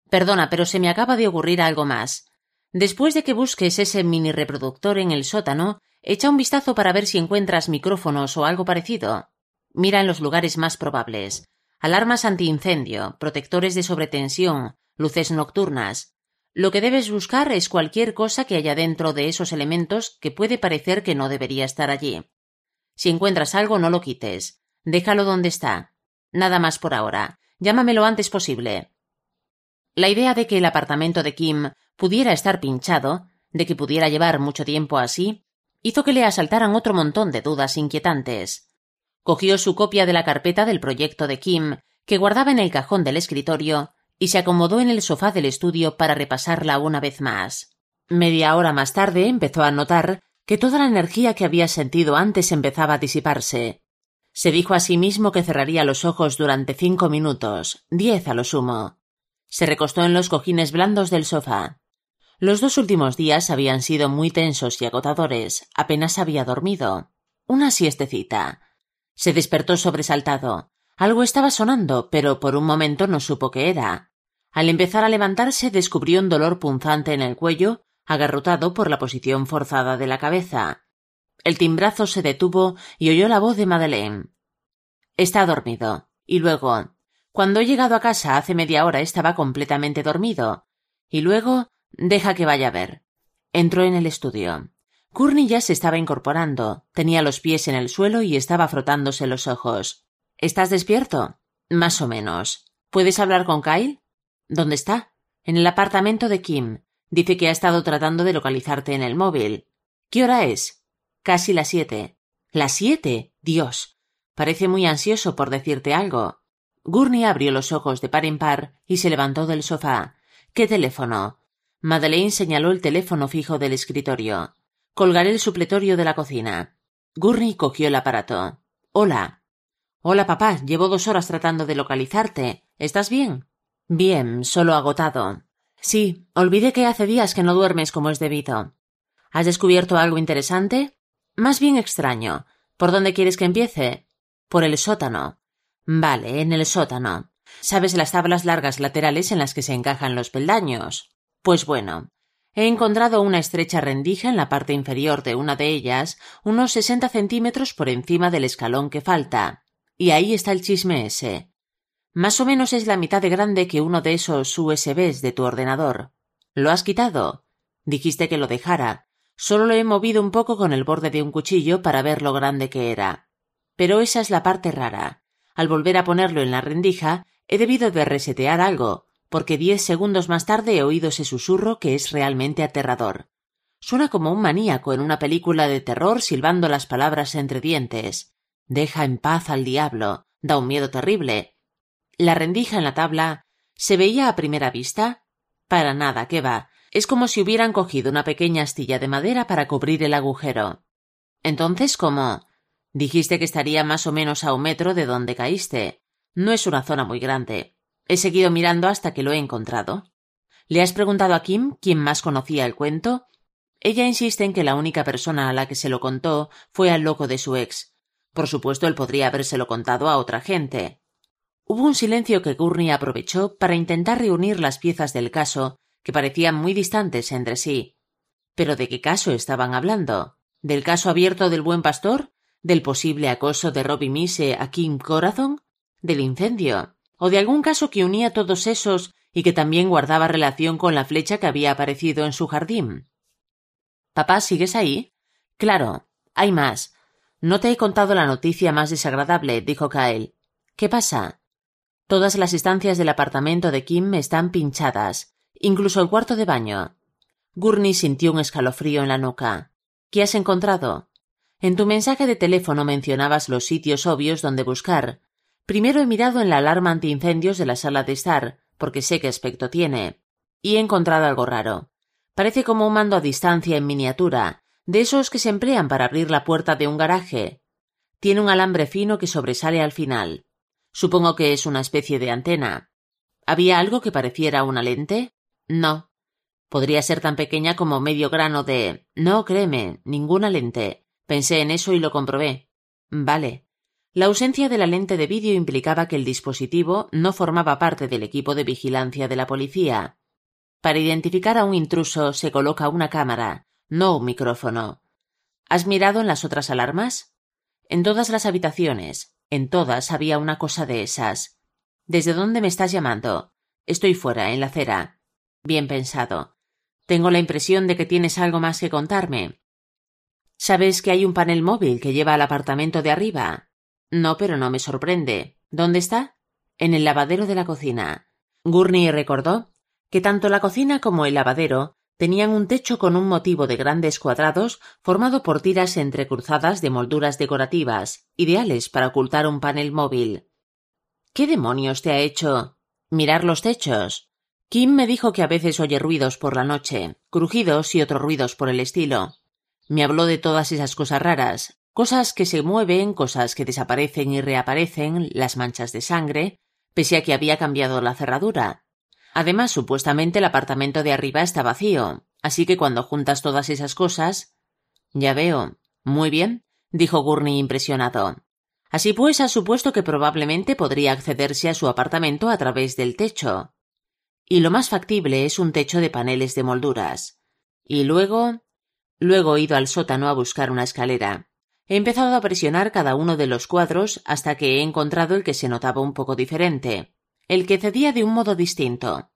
A: Perdona, pero se me acaba de ocurrir algo más. Después de que busques ese mini reproductor en el sótano, echa un vistazo para ver si encuentras micrófonos o algo parecido. Mira en los lugares más probables. Alarmas antiincendio, protectores de sobretensión, luces nocturnas. Lo que debes buscar es cualquier cosa que haya dentro de esos elementos que puede parecer que no debería estar allí. Si encuentras algo, no lo quites. Déjalo donde está. Nada más por ahora. Llámame lo antes posible. La idea de que el apartamento de Kim pudiera estar pinchado, de que pudiera llevar mucho tiempo así, hizo que le asaltaran otro montón de dudas inquietantes. Cogió su copia de la carpeta del proyecto de Kim, que guardaba en el cajón del escritorio, y se acomodó en el sofá del estudio para repasarla una vez más. Media hora más tarde empezó a notar que toda la energía que había sentido antes empezaba a disiparse. Se dijo a sí mismo que cerraría los ojos durante cinco minutos, diez a lo sumo. Se recostó en los cojines blandos del sofá. Los dos últimos días habían sido muy tensos y agotadores. Apenas había dormido. Una siestecita. Se despertó sobresaltado. Algo estaba sonando, pero por un momento no supo qué era. Al empezar a levantarse descubrió un dolor punzante en el cuello, agarrotado por la posición forzada de la cabeza. El timbrazo se detuvo y oyó la voz de Madeleine. Está dormido. Y luego, cuando he llegado a casa hace media hora estaba completamente dormido. Y luego Deja que vaya a ver. Entró en el estudio. Courtney ya se estaba incorporando. Tenía los pies en el suelo y estaba frotándose los ojos. ¿Estás despierto? Más o menos. ¿Puedes hablar con Kyle? ¿Dónde está? En el apartamento de Kim. Dice que ha estado tratando de localizarte en el móvil. ¿Qué hora es? Casi las siete. ¿Las siete? Dios. Parece muy ansioso por decirte algo. Gurney abrió los ojos de par en par y se levantó del sofá. ¿Qué teléfono? Madeleine señaló el teléfono fijo del escritorio. Colgaré el supletorio de la cocina. Gurney cogió el aparato. Hola. Hola, papá. Llevo dos horas tratando de localizarte. ¿Estás bien? Bien, solo agotado. Sí, olvidé que hace días que no duermes como es debido. ¿Has descubierto algo interesante? Más bien extraño. ¿Por dónde quieres que empiece? Por el sótano. Vale, en el sótano. ¿Sabes las tablas largas laterales en las que se encajan los peldaños? Pues bueno, he encontrado una estrecha rendija en la parte inferior de una de ellas, unos sesenta centímetros por encima del escalón que falta. Y ahí está el chisme ese. Más o menos es la mitad de grande que uno de esos USBs de tu ordenador. ¿Lo has quitado? Dijiste que lo dejara. Solo lo he movido un poco con el borde de un cuchillo para ver lo grande que era. Pero esa es la parte rara. Al volver a ponerlo en la rendija, he debido de resetear algo, porque diez segundos más tarde he oído ese susurro que es realmente aterrador. Suena como un maníaco en una película de terror silbando las palabras entre dientes. Deja en paz al diablo. Da un miedo terrible. La rendija en la tabla se veía a primera vista. Para nada, qué va. Es como si hubieran cogido una pequeña astilla de madera para cubrir el agujero. Entonces, ¿cómo? Dijiste que estaría más o menos a un metro de donde caíste. No es una zona muy grande. He seguido mirando hasta que lo he encontrado. ¿Le has preguntado a Kim quién más conocía el cuento? Ella insiste en que la única persona a la que se lo contó fue al loco de su ex. Por supuesto, él podría habérselo contado a otra gente. Hubo un silencio que Gurney aprovechó para intentar reunir las piezas del caso, que parecían muy distantes entre sí. ¿Pero de qué caso estaban hablando? ¿Del caso abierto del buen pastor? ¿Del posible acoso de Robbie Mise a Kim Corazon? ¿Del incendio? o de algún caso que unía todos esos y que también guardaba relación con la flecha que había aparecido en su jardín. Papá, ¿sigues ahí? Claro, hay más. No te he contado la noticia más desagradable, dijo Kyle. ¿Qué pasa? Todas las estancias del apartamento de Kim están pinchadas, incluso el cuarto de baño. Gurney sintió un escalofrío en la nuca. ¿Qué has encontrado? En tu mensaje de teléfono mencionabas los sitios obvios donde buscar, Primero he mirado en la alarma antiincendios de la sala de estar, porque sé qué aspecto tiene. Y he encontrado algo raro. Parece como un mando a distancia en miniatura, de esos que se emplean para abrir la puerta de un garaje. Tiene un alambre fino que sobresale al final. Supongo que es una especie de antena. ¿Había algo que pareciera una lente? No. Podría ser tan pequeña como medio grano de. No, créeme, ninguna lente. Pensé en eso y lo comprobé. Vale. La ausencia de la lente de vídeo implicaba que el dispositivo no formaba parte del equipo de vigilancia de la policía. Para identificar a un intruso se coloca una cámara, no un micrófono. ¿Has mirado en las otras alarmas? En todas las habitaciones, en todas había una cosa de esas. ¿Desde dónde me estás llamando? Estoy fuera, en la acera. Bien pensado. Tengo la impresión de que tienes algo más que contarme. ¿Sabes que hay un panel móvil que lleva al apartamento de arriba? No, pero no me sorprende. ¿Dónde está? En el lavadero de la cocina. Gurney recordó que tanto la cocina como el lavadero tenían un techo con un motivo de grandes cuadrados formado por tiras entrecruzadas de molduras decorativas, ideales para ocultar un panel móvil. ¿Qué demonios te ha hecho? Mirar los techos. Kim me dijo que a veces oye ruidos por la noche, crujidos y otros ruidos por el estilo. Me habló de todas esas cosas raras, Cosas que se mueven, cosas que desaparecen y reaparecen, las manchas de sangre, pese a que había cambiado la cerradura. Además, supuestamente el apartamento de arriba está vacío. Así que cuando juntas todas esas cosas. Ya veo. Muy bien, dijo Gurney impresionado. Así pues, ha supuesto que probablemente podría accederse a su apartamento a través del techo. Y lo más factible es un techo de paneles de molduras. Y luego. Luego he ido al sótano a buscar una escalera. He empezado a presionar cada uno de los cuadros hasta que he encontrado el que se notaba un poco diferente, el que cedía de un modo distinto.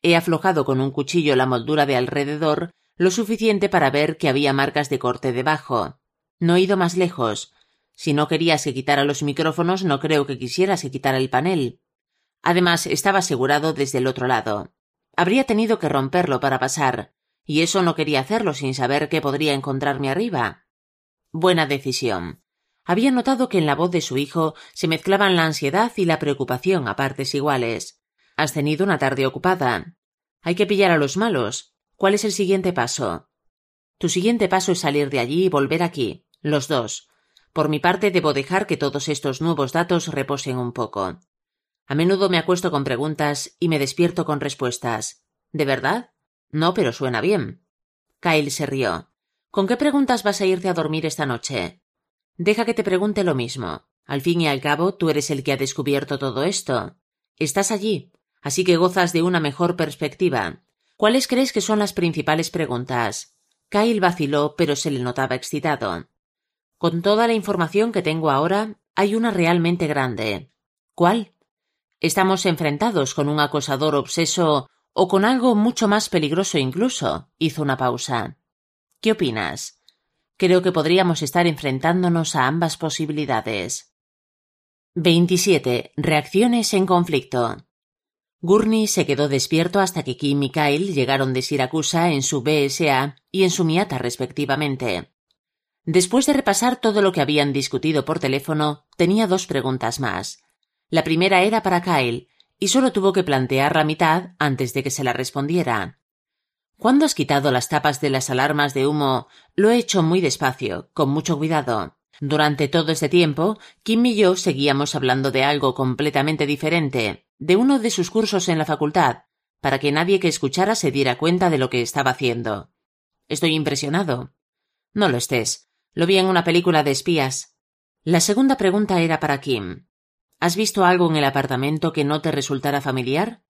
A: He aflojado con un cuchillo la moldura de alrededor lo suficiente para ver que había marcas de corte debajo. No he ido más lejos. Si no querías que quitara los micrófonos, no creo que quisieras que quitara el panel. Además, estaba asegurado desde el otro lado. Habría tenido que romperlo para pasar, y eso no quería hacerlo sin saber qué podría encontrarme arriba. Buena decisión. Había notado que en la voz de su hijo se mezclaban la ansiedad y la preocupación a partes iguales. Has tenido una tarde ocupada. Hay que pillar a los malos. ¿Cuál es el siguiente paso? Tu siguiente paso es salir de allí y volver aquí, los dos. Por mi parte debo dejar que todos estos nuevos datos reposen un poco. A menudo me acuesto con preguntas y me despierto con respuestas. ¿De verdad? No, pero suena bien. Kyle se rió. ¿Con qué preguntas vas a irte a dormir esta noche? Deja que te pregunte lo mismo. Al fin y al cabo, tú eres el que ha descubierto todo esto. Estás allí, así que gozas de una mejor perspectiva. ¿Cuáles crees que son las principales preguntas? Kyle vaciló, pero se le notaba excitado. Con toda la información que tengo ahora, hay una realmente grande. ¿Cuál? Estamos enfrentados con un acosador obseso o con algo mucho más peligroso incluso. Hizo una pausa. ¿Qué opinas? Creo que podríamos estar enfrentándonos a ambas posibilidades. 27. Reacciones en conflicto. Gurney se quedó despierto hasta que Kim y Kyle llegaron de Siracusa en su BSA y en su Miata respectivamente. Después de repasar todo lo que habían discutido por teléfono, tenía dos preguntas más. La primera era para Kyle, y solo tuvo que plantear la mitad antes de que se la respondiera. ¿Cuándo has quitado las tapas de las alarmas de humo? Lo he hecho muy despacio, con mucho cuidado. Durante todo este tiempo, Kim y yo seguíamos hablando de algo completamente diferente, de uno de sus cursos en la facultad, para que nadie que escuchara se diera cuenta de lo que estaba haciendo. Estoy impresionado. No lo estés. Lo vi en una película de espías. La segunda pregunta era para Kim. ¿Has visto algo en el apartamento que no te resultara familiar?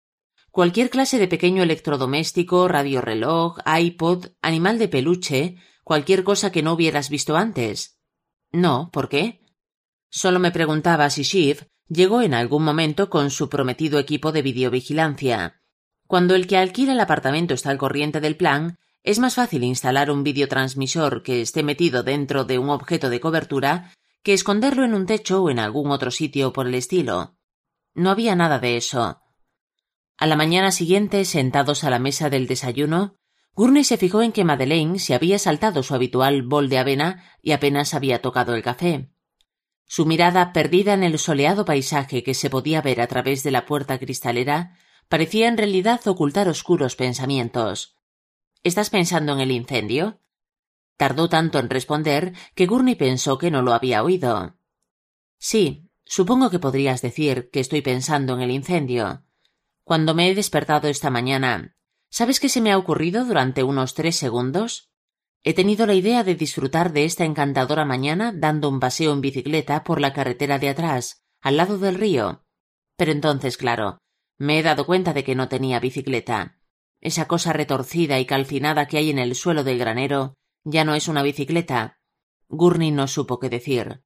A: Cualquier clase de pequeño electrodoméstico, radioreloj, iPod, animal de peluche, cualquier cosa que no hubieras visto antes. No, ¿por qué? Solo me preguntaba si Shiv llegó en algún momento con su prometido equipo de videovigilancia. Cuando el que alquila el apartamento está al corriente del plan, es más fácil instalar un videotransmisor que esté metido dentro de un objeto de cobertura que esconderlo en un techo o en algún otro sitio por el estilo. No había nada de eso. A la mañana siguiente, sentados a la mesa del desayuno, Gurney se fijó en que Madeleine se había saltado su habitual bol de avena y apenas había tocado el café. Su mirada, perdida en el soleado paisaje que se podía ver a través de la puerta cristalera, parecía en realidad ocultar oscuros pensamientos. ¿Estás pensando en el incendio? Tardó tanto en responder que Gurney pensó que no lo había oído. Sí, supongo que podrías decir que estoy pensando en el incendio. Cuando me he despertado esta mañana, ¿sabes qué se me ha ocurrido durante unos tres segundos? He tenido la idea de disfrutar de esta encantadora mañana dando un paseo en bicicleta por la carretera de atrás, al lado del río. Pero entonces, claro, me he dado cuenta de que no tenía bicicleta. Esa cosa retorcida y calcinada que hay en el suelo del granero ya no es una bicicleta. Gurney no supo qué decir.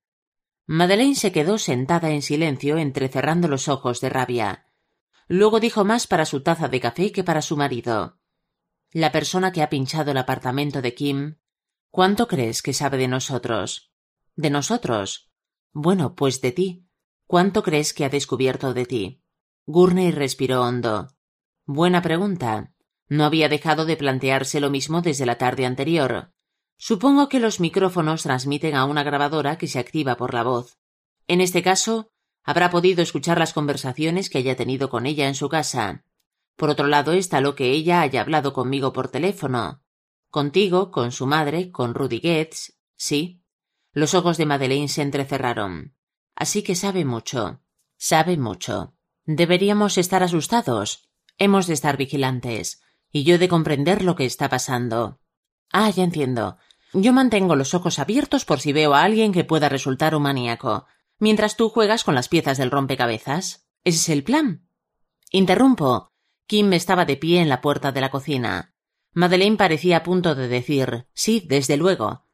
A: Madeleine se quedó sentada en silencio, entrecerrando los ojos de rabia. Luego dijo más para su taza de café que para su marido. La persona que ha pinchado el apartamento de Kim. ¿Cuánto crees que sabe de nosotros? ¿De nosotros? Bueno, pues de ti. ¿Cuánto crees que ha descubierto de ti? Gurney respiró hondo. Buena pregunta. No había dejado de plantearse lo mismo desde la tarde anterior. Supongo que los micrófonos transmiten a una grabadora que se activa por la voz. En este caso, habrá podido escuchar las conversaciones que haya tenido con ella en su casa. Por otro lado está lo que ella haya hablado conmigo por teléfono. Contigo, con su madre, con Rudy Getz. Sí. Los ojos de Madeleine se entrecerraron. Así que sabe mucho. Sabe mucho. Deberíamos estar asustados. Hemos de estar vigilantes. y yo de comprender lo que está pasando. Ah, ya entiendo. Yo mantengo los ojos abiertos por si veo a alguien que pueda resultar un maníaco, mientras tú juegas con las piezas del rompecabezas. ¿Ese es el plan? Interrumpo. Kim estaba de pie en la puerta de la cocina. Madeleine parecía a punto de decir sí, desde luego.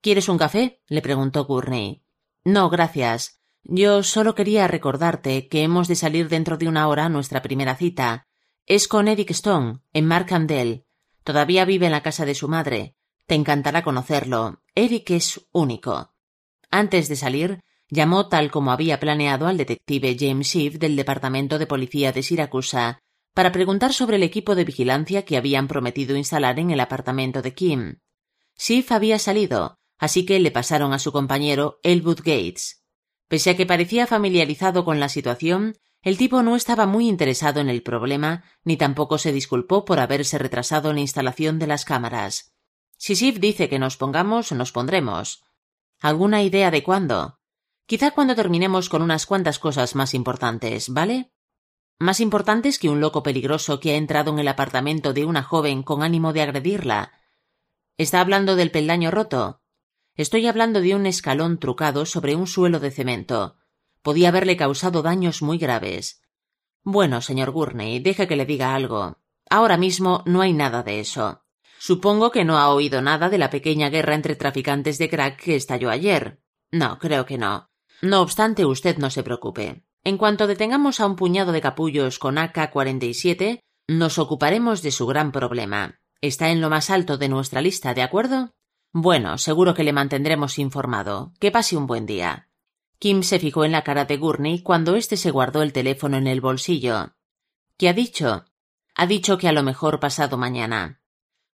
A: ¿Quieres un café? le preguntó Gurney. No, gracias. Yo solo quería recordarte que hemos de salir dentro de una hora nuestra primera cita. Es con Eric Stone, en Markandale. Todavía vive en la casa de su madre. Te encantará conocerlo. Eric es único. Antes de salir, llamó tal como había planeado al detective James Schiff del Departamento de Policía de Siracusa para preguntar sobre el equipo de vigilancia que habían prometido instalar en el apartamento de Kim. Schiff había salido, así que le pasaron a su compañero Elwood Gates. Pese a que parecía familiarizado con la situación, el tipo no estaba muy interesado en el problema, ni tampoco se disculpó por haberse retrasado en la instalación de las cámaras. Si Sif dice que nos pongamos, nos pondremos. ¿Alguna idea de cuándo? Quizá cuando terminemos con unas cuantas cosas más importantes, ¿vale? Más importantes que un loco peligroso que ha entrado en el apartamento de una joven con ánimo de agredirla. ¿Está hablando del peldaño roto? Estoy hablando de un escalón trucado sobre un suelo de cemento. Podía haberle causado daños muy graves. Bueno, señor Gurney, deje que le diga algo. Ahora mismo no hay nada de eso. Supongo que no ha oído nada de la pequeña guerra entre traficantes de crack que estalló ayer. No, creo que no. No obstante, usted no se preocupe. En cuanto detengamos a un puñado de capullos con AK-47, nos ocuparemos de su gran problema. Está en lo más alto de nuestra lista, ¿de acuerdo? Bueno, seguro que le mantendremos informado. Que pase un buen día. Kim se fijó en la cara de Gurney cuando éste se guardó el teléfono en el bolsillo. ¿Qué ha dicho? Ha dicho que a lo mejor pasado mañana.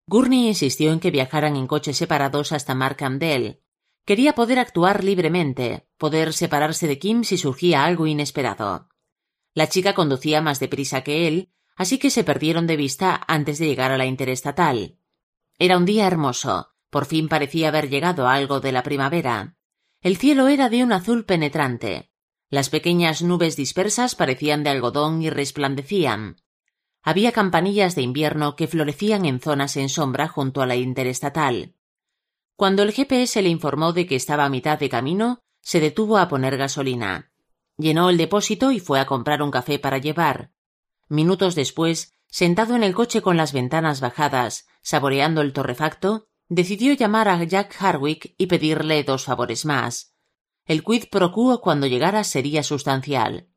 A: Gurney insistió en que viajaran en coches separados hasta Markhamdale. Quería poder actuar libremente, poder separarse de Kim si surgía algo inesperado. La chica conducía más deprisa que él, así que se perdieron de vista antes de llegar a la interestatal. Era un día hermoso. Por fin parecía haber llegado algo de la primavera. El cielo era de un azul penetrante. Las pequeñas nubes dispersas parecían de algodón y resplandecían. Había campanillas de invierno que florecían en zonas en sombra junto a la interestatal. Cuando el GPS le informó de que estaba a mitad de camino, se detuvo a poner gasolina. Llenó el depósito y fue a comprar un café para llevar. Minutos después, sentado en el coche con las ventanas bajadas, saboreando el torrefacto, decidió llamar a Jack Harwick y pedirle dos favores más. El quid pro quo cuando llegara sería sustancial.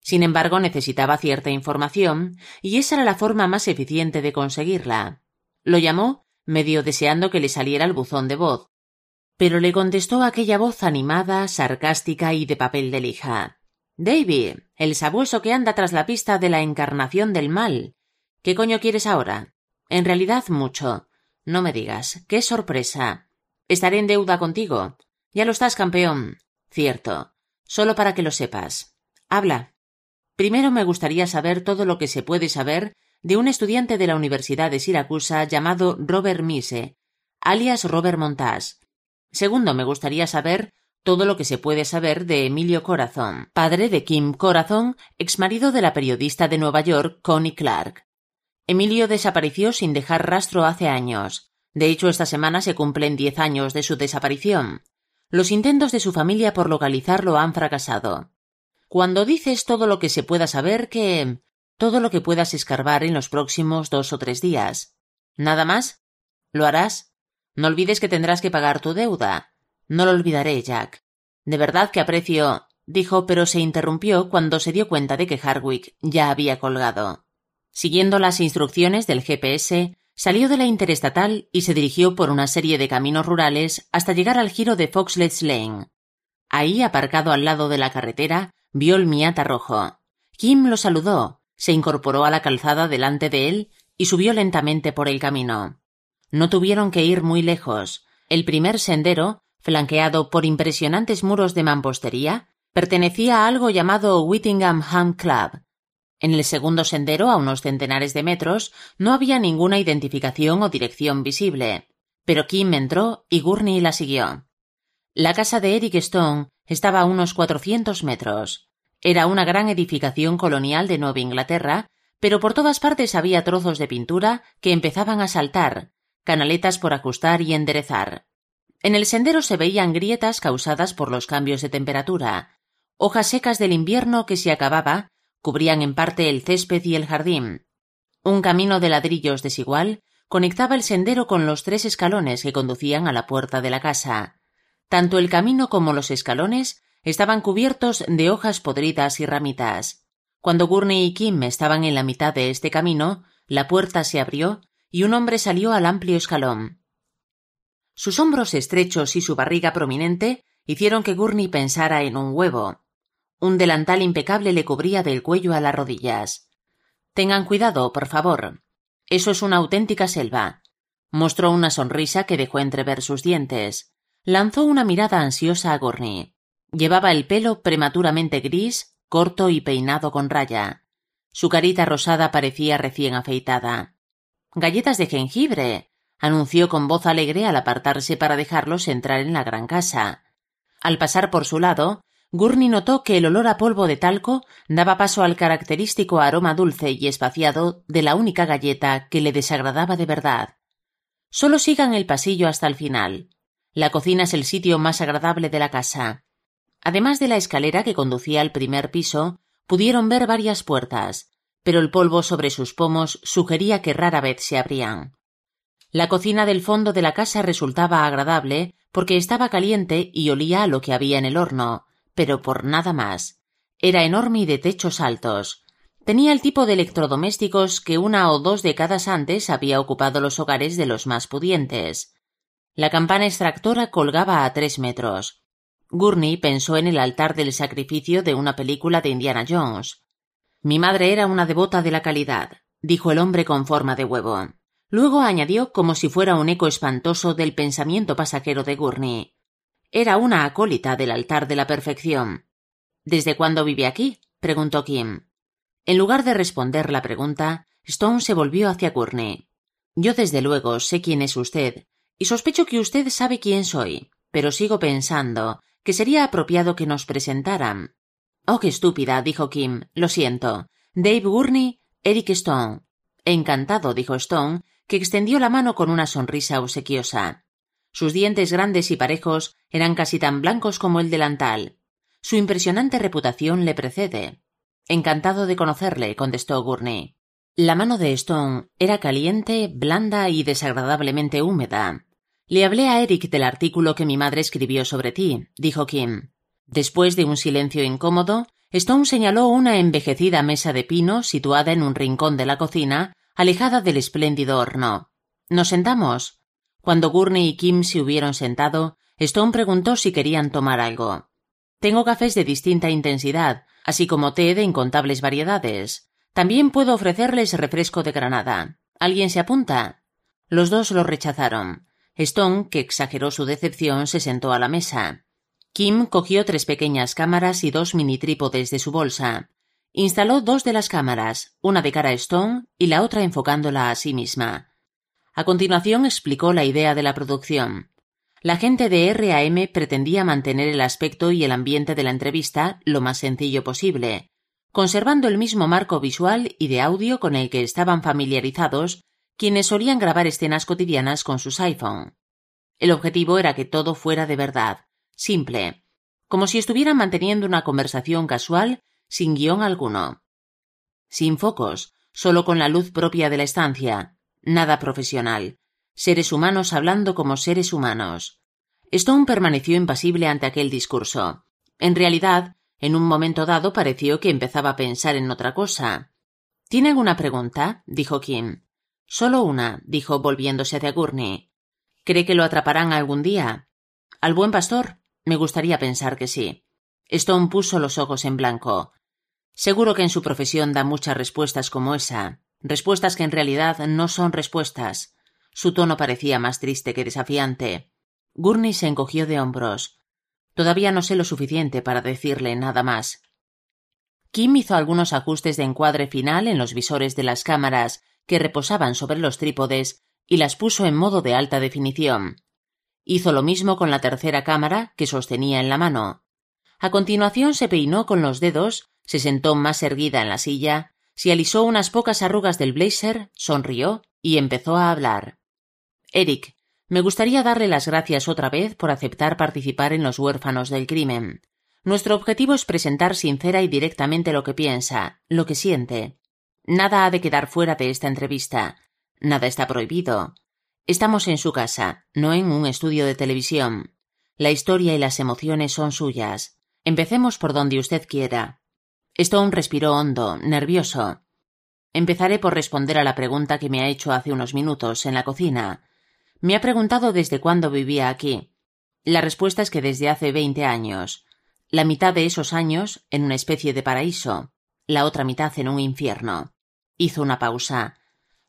A: Sin embargo, necesitaba cierta información, y esa era la forma más eficiente de conseguirla. Lo llamó, medio deseando que le saliera el buzón de voz. Pero le contestó aquella voz animada, sarcástica y de papel de lija. David, el sabueso que anda tras la pista de la encarnación del mal. ¿Qué coño quieres ahora? En realidad mucho. No me digas. ¡Qué sorpresa! Estaré en deuda contigo. Ya lo estás, campeón. Cierto. Solo para que lo sepas. Habla. Primero me gustaría saber todo lo que se puede saber de un estudiante de la Universidad de Siracusa llamado Robert Mise, alias Robert Montaz. Segundo, me gustaría saber todo lo que se puede saber de Emilio Corazón, padre de Kim Corazón, exmarido de la periodista de Nueva York Connie Clark. Emilio desapareció sin dejar rastro hace años. De hecho, esta semana se cumplen diez años de su desaparición. Los intentos de su familia por localizarlo han fracasado. Cuando dices todo lo que se pueda saber que... todo lo que puedas escarbar en los próximos dos o tres días. ¿Nada más? ¿Lo harás? No olvides que tendrás que pagar tu deuda. No lo olvidaré, Jack. De verdad que aprecio. dijo, pero se interrumpió cuando se dio cuenta de que Hardwick ya había colgado. Siguiendo las instrucciones del GPS, salió de la interestatal y se dirigió por una serie de caminos rurales hasta llegar al giro de Foxlets Lane. Ahí, aparcado al lado de la carretera, Vio el Miata rojo. Kim lo saludó, se incorporó a la calzada delante de él y subió lentamente por el camino. No tuvieron que ir muy lejos. El primer sendero, flanqueado por impresionantes muros de mampostería, pertenecía a algo llamado Whittingham Ham Club. En el segundo sendero, a unos centenares de metros, no había ninguna identificación o dirección visible. Pero Kim entró y Gurney la siguió. La casa de Eric Stone estaba a unos cuatrocientos metros. Era una gran edificación colonial de Nueva Inglaterra, pero por todas partes había trozos de pintura que empezaban a saltar, canaletas por ajustar y enderezar. En el sendero se veían grietas causadas por los cambios de temperatura. Hojas secas del invierno que se acababa cubrían en parte el césped y el jardín. Un camino de ladrillos desigual conectaba el sendero con los tres escalones que conducían a la puerta de la casa. Tanto el camino como los escalones estaban cubiertos de hojas podridas y ramitas. Cuando Gurney y Kim estaban en la mitad de este camino, la puerta se abrió y un hombre salió al amplio escalón. Sus hombros estrechos y su barriga prominente hicieron que Gurney pensara en un huevo. Un delantal impecable le cubría del cuello a las rodillas. Tengan cuidado, por favor. Eso es una auténtica selva. Mostró una sonrisa que dejó entrever sus dientes. Lanzó una mirada ansiosa a Gurney. Llevaba el pelo prematuramente gris, corto y peinado con raya. Su carita rosada parecía recién afeitada. Galletas de jengibre, anunció con voz alegre al apartarse para dejarlos entrar en la gran casa. Al pasar por su lado, Gurney notó que el olor a polvo de talco daba paso al característico aroma dulce y espaciado de la única galleta que le desagradaba de verdad. Solo sigan el pasillo hasta el final. La cocina es el sitio más agradable de la casa. Además de la escalera que conducía al primer piso, pudieron ver varias puertas, pero el polvo sobre sus pomos sugería que rara vez se abrían. La cocina del fondo de la casa resultaba agradable porque estaba caliente y olía a lo que había en el horno, pero por nada más. Era enorme y de techos altos. Tenía el tipo de electrodomésticos que una o dos décadas antes había ocupado los hogares de los más pudientes. La campana extractora colgaba a tres metros. Gurney pensó en el altar del sacrificio de una película de Indiana Jones. Mi madre era una devota de la calidad, dijo el hombre con forma de huevo. Luego añadió como si fuera un eco espantoso del pensamiento pasajero de Gurney. Era una acólita del altar de la perfección. ¿Desde cuándo vive aquí? preguntó Kim. En lugar de responder la pregunta, Stone se volvió hacia Gurney. Yo desde luego sé quién es usted, y sospecho que usted sabe quién soy, pero sigo pensando que sería apropiado que nos presentaran. Oh, qué estúpida, dijo Kim. Lo siento. Dave Gurney, Eric Stone. Encantado, dijo Stone, que extendió la mano con una sonrisa obsequiosa. Sus dientes grandes y parejos eran casi tan blancos como el delantal. Su impresionante reputación le precede. Encantado de conocerle, contestó Gurney. La mano de Stone era caliente, blanda y desagradablemente húmeda. Le hablé a Eric del artículo que mi madre escribió sobre ti, dijo Kim. Después de un silencio incómodo, Stone señaló una envejecida mesa de pino situada en un rincón de la cocina, alejada del espléndido horno. ¿Nos sentamos? Cuando Gurney y Kim se hubieron sentado, Stone preguntó si querían tomar algo. Tengo cafés de distinta intensidad, así como té de incontables variedades. También puedo ofrecerles refresco de granada. ¿Alguien se apunta? Los dos lo rechazaron. Stone, que exageró su decepción, se sentó a la mesa. Kim cogió tres pequeñas cámaras y dos mini trípodes de su bolsa. Instaló dos de las cámaras, una de cara a Stone y la otra enfocándola a sí misma. A continuación explicó la idea de la producción. La gente de RAM pretendía mantener el aspecto y el ambiente de la entrevista lo más sencillo posible, conservando el mismo marco visual y de audio con el que estaban familiarizados quienes solían grabar escenas cotidianas con sus iPhone. El objetivo era que todo fuera de verdad, simple, como si estuvieran manteniendo una conversación casual sin guion alguno. Sin focos, solo con la luz propia de la estancia, nada profesional, seres humanos hablando como seres humanos. Stone permaneció impasible ante aquel discurso. En realidad, en un momento dado pareció que empezaba a pensar en otra cosa. ¿Tiene alguna pregunta? dijo Kim. Solo una, dijo volviéndose hacia Gurney. ¿Cree que lo atraparán algún día? ¿Al buen pastor? Me gustaría pensar que sí. Stone puso los ojos en blanco. Seguro que en su profesión da muchas respuestas como esa. Respuestas que en realidad no son respuestas. Su tono parecía más triste que desafiante. Gurney se encogió de hombros. Todavía no sé lo suficiente para decirle nada más. Kim hizo algunos ajustes de encuadre final en los visores de las cámaras que reposaban sobre los trípodes y las puso en modo de alta definición. Hizo lo mismo con la tercera cámara que sostenía en la mano. A continuación se peinó con los dedos, se sentó más erguida en la silla, se alisó unas pocas arrugas del blazer, sonrió y empezó a hablar. Eric, me gustaría darle las gracias otra vez por aceptar participar en los huérfanos del crimen. Nuestro objetivo es presentar sincera y directamente lo que piensa, lo que siente. Nada ha de quedar fuera de esta entrevista. Nada está prohibido. Estamos en su casa, no en un estudio de televisión. La historia y las emociones son suyas. Empecemos por donde usted quiera. Stone respiró hondo, nervioso. Empezaré por responder a la pregunta que me ha hecho hace unos minutos en la cocina. Me ha preguntado desde cuándo vivía aquí. La respuesta es que desde hace veinte años. La mitad de esos años en una especie de paraíso, la otra mitad en un infierno. Hizo una pausa.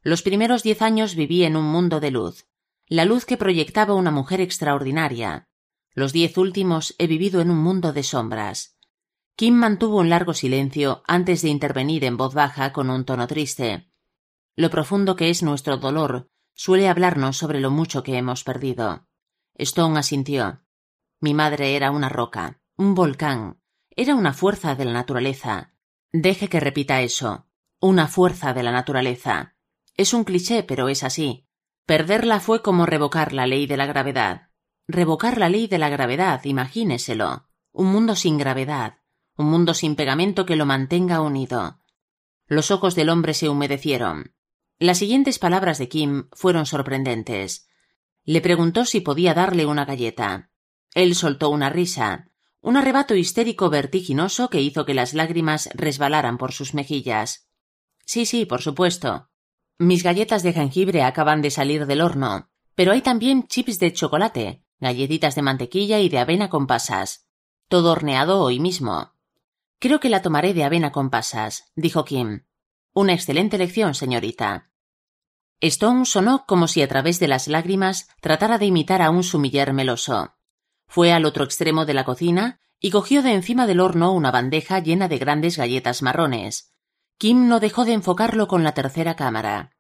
A: Los primeros diez años viví en un mundo de luz, la luz que proyectaba una mujer extraordinaria. Los diez últimos he vivido en un mundo de sombras. Kim mantuvo un largo silencio antes de intervenir en voz baja con un tono triste. Lo profundo que es nuestro dolor suele hablarnos sobre lo mucho que hemos perdido. Stone asintió. Mi madre era una roca, un volcán, era una fuerza de la naturaleza. Deje que repita eso. Una fuerza de la naturaleza. Es un cliché, pero es así. Perderla fue como revocar la ley de la gravedad. Revocar la ley de la gravedad, imagíneselo. Un mundo sin gravedad. Un mundo sin pegamento que lo mantenga unido. Los ojos del hombre se humedecieron. Las siguientes palabras de Kim fueron sorprendentes. Le preguntó si podía darle una galleta. Él soltó una risa, un arrebato histérico vertiginoso que hizo que las lágrimas resbalaran por sus mejillas. Sí, sí, por supuesto. Mis galletas de jengibre acaban de salir del horno, pero hay también chips de chocolate, galletitas de mantequilla y de avena con pasas. Todo horneado hoy mismo. Creo que la tomaré de avena con pasas, dijo Kim. Una excelente lección, señorita. Stone sonó como si a través de las lágrimas tratara de imitar a un sumiller meloso. Fue al otro extremo de la cocina y cogió de encima del horno una bandeja llena de grandes galletas marrones. Kim no dejó de enfocarlo con la tercera cámara.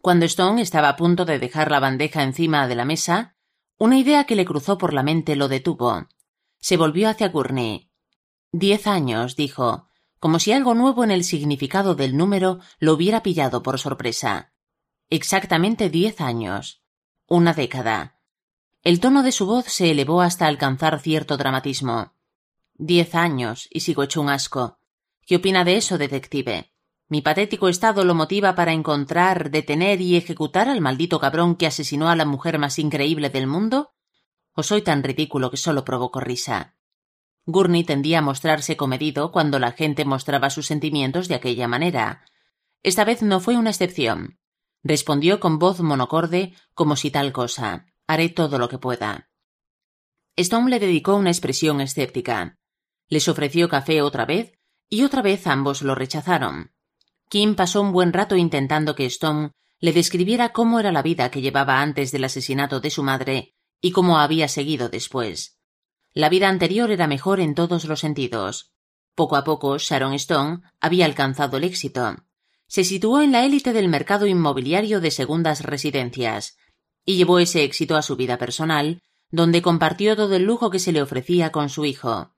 A: Cuando Stone estaba a punto de dejar la bandeja encima de la mesa, una idea que le cruzó por la mente lo detuvo. Se volvió hacia Gurney. Diez años, dijo, como si algo nuevo en el significado del número lo hubiera pillado por sorpresa. Exactamente diez años. Una década. El tono de su voz se elevó hasta alcanzar cierto dramatismo. Diez años, y sigo hecho un asco. ¿Qué opina de eso, detective? ¿Mi patético estado lo motiva para encontrar, detener y ejecutar al maldito cabrón que asesinó a la mujer más increíble del mundo? ¿O soy tan ridículo que solo provoco risa? Gurney tendía a mostrarse comedido cuando la gente mostraba sus sentimientos de aquella manera. Esta vez no fue una excepción. Respondió con voz monocorde como si tal cosa. Haré todo lo que pueda. Stone le dedicó una expresión escéptica. Les ofreció café otra vez y otra vez ambos lo rechazaron. Kim pasó un buen rato intentando que Stone le describiera cómo era la vida que llevaba antes del asesinato de su madre y cómo había seguido después. La vida anterior era mejor en todos los sentidos. Poco a poco Sharon Stone había alcanzado el éxito. Se situó en la élite del mercado inmobiliario de segundas residencias y llevó ese éxito a su vida personal, donde compartió todo el lujo que se le ofrecía con su hijo.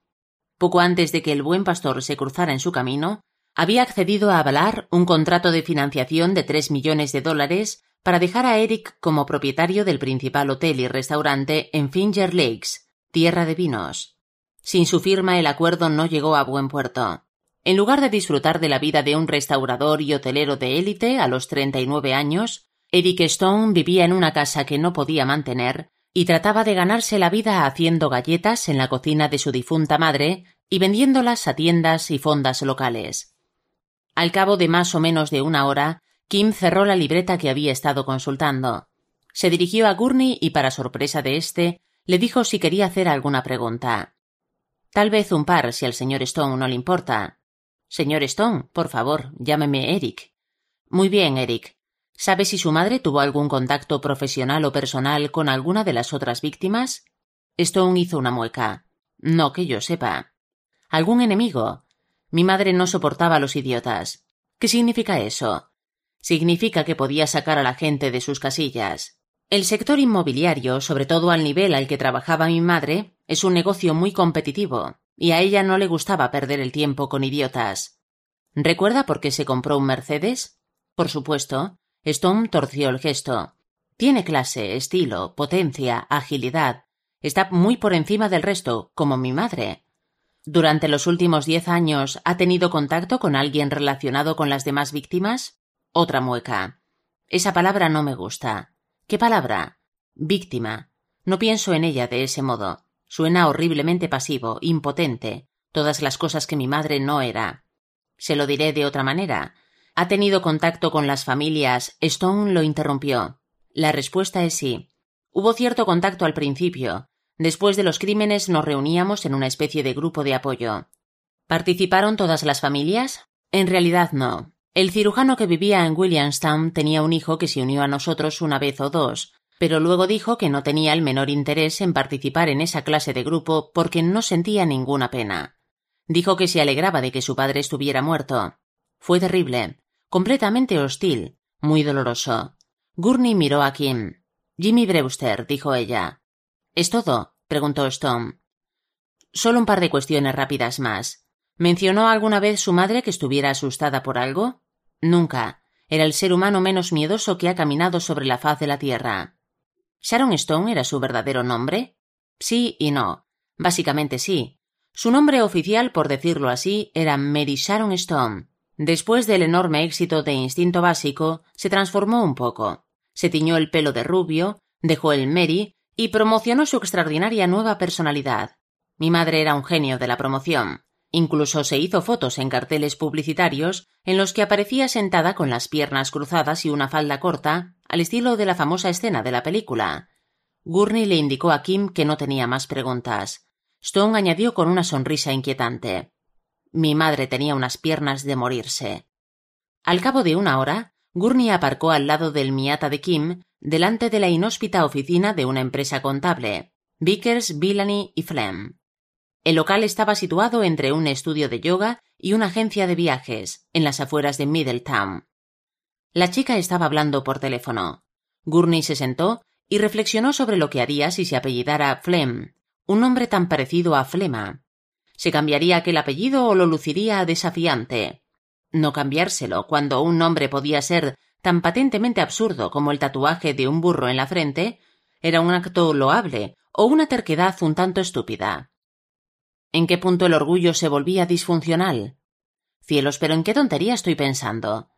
A: Poco antes de que el buen pastor se cruzara en su camino, había accedido a avalar un contrato de financiación de tres millones de dólares para dejar a Eric como propietario del principal hotel y restaurante en Finger Lakes, tierra de vinos. Sin su firma el acuerdo no llegó a buen puerto. En lugar de disfrutar de la vida de un restaurador y hotelero de élite a los treinta y nueve años, Eric Stone vivía en una casa que no podía mantener y trataba de ganarse la vida haciendo galletas en la cocina de su difunta madre y vendiéndolas a tiendas y fondas locales. Al cabo de más o menos de una hora, Kim cerró la libreta que había estado consultando. Se dirigió a Gurney y, para sorpresa de éste, le dijo si quería hacer alguna pregunta. Tal vez un par, si al señor Stone no le importa. Señor Stone, por favor, llámeme Eric. Muy bien, Eric. ¿Sabe si su madre tuvo algún contacto profesional o personal con alguna de las otras víctimas? Stone hizo una mueca. No que yo sepa. ¿Algún enemigo? Mi madre no soportaba a los idiotas. ¿Qué significa eso? Significa que podía sacar a la gente de sus casillas. El sector inmobiliario, sobre todo al nivel al que trabajaba mi madre, es un negocio muy competitivo, y a ella no le gustaba perder el tiempo con idiotas. ¿Recuerda por qué se compró un Mercedes? Por supuesto. Stone torció el gesto. Tiene clase, estilo, potencia, agilidad. Está muy por encima del resto, como mi madre. ¿Durante los últimos diez años ha tenido contacto con alguien relacionado con las demás víctimas? Otra mueca. Esa palabra no me gusta. ¿Qué palabra? Víctima. No pienso en ella de ese modo. Suena horriblemente pasivo, impotente, todas las cosas que mi madre no era. Se lo diré de otra manera. ¿Ha tenido contacto con las familias? Stone lo interrumpió. La respuesta es sí. Hubo cierto contacto al principio. Después de los crímenes nos reuníamos en una especie de grupo de apoyo. ¿Participaron todas las familias? En realidad no. El cirujano que vivía en Williamstown tenía un hijo que se unió a nosotros una vez o dos, pero luego dijo que no tenía el menor interés en participar en esa clase de grupo porque no sentía ninguna pena. Dijo que se alegraba de que su padre estuviera muerto. Fue terrible, completamente hostil, muy doloroso. Gurney miró a Kim. Jimmy Brewster, dijo ella. ¿Es todo? preguntó Stone. Solo un par de cuestiones rápidas más. ¿Mencionó alguna vez su madre que estuviera asustada por algo? Nunca. Era el ser humano menos miedoso que ha caminado sobre la faz de la Tierra. ¿Sharon Stone era su verdadero nombre? Sí y no. Básicamente sí. Su nombre oficial, por decirlo así, era Mary Sharon Stone. Después del enorme éxito de Instinto Básico, se transformó un poco. Se tiñó el pelo de rubio, dejó el Mary y promocionó su extraordinaria nueva personalidad. Mi madre era un genio de la promoción. Incluso se hizo fotos en carteles publicitarios en los que aparecía sentada con las piernas cruzadas y una falda corta, al estilo de la famosa escena de la película. Gurney le indicó a Kim que no tenía más preguntas. Stone añadió con una sonrisa inquietante. Mi madre tenía unas piernas de morirse. Al cabo de una hora, Gurney aparcó al lado del Miata de Kim, delante de la inhóspita oficina de una empresa contable, Vickers, Villany y Flem. El local estaba situado entre un estudio de yoga y una agencia de viajes, en las afueras de Middletown. La chica estaba hablando por teléfono. Gurney se sentó y reflexionó sobre lo que haría si se apellidara Flem, un nombre tan parecido a Flema. ¿Se cambiaría aquel apellido o lo luciría desafiante? No cambiárselo cuando un nombre podía ser tan patentemente absurdo como el tatuaje de un burro en la frente era un acto loable o una terquedad un tanto estúpida. ¿En qué punto el orgullo se volvía disfuncional? Cielos, pero ¿en qué tontería estoy pensando?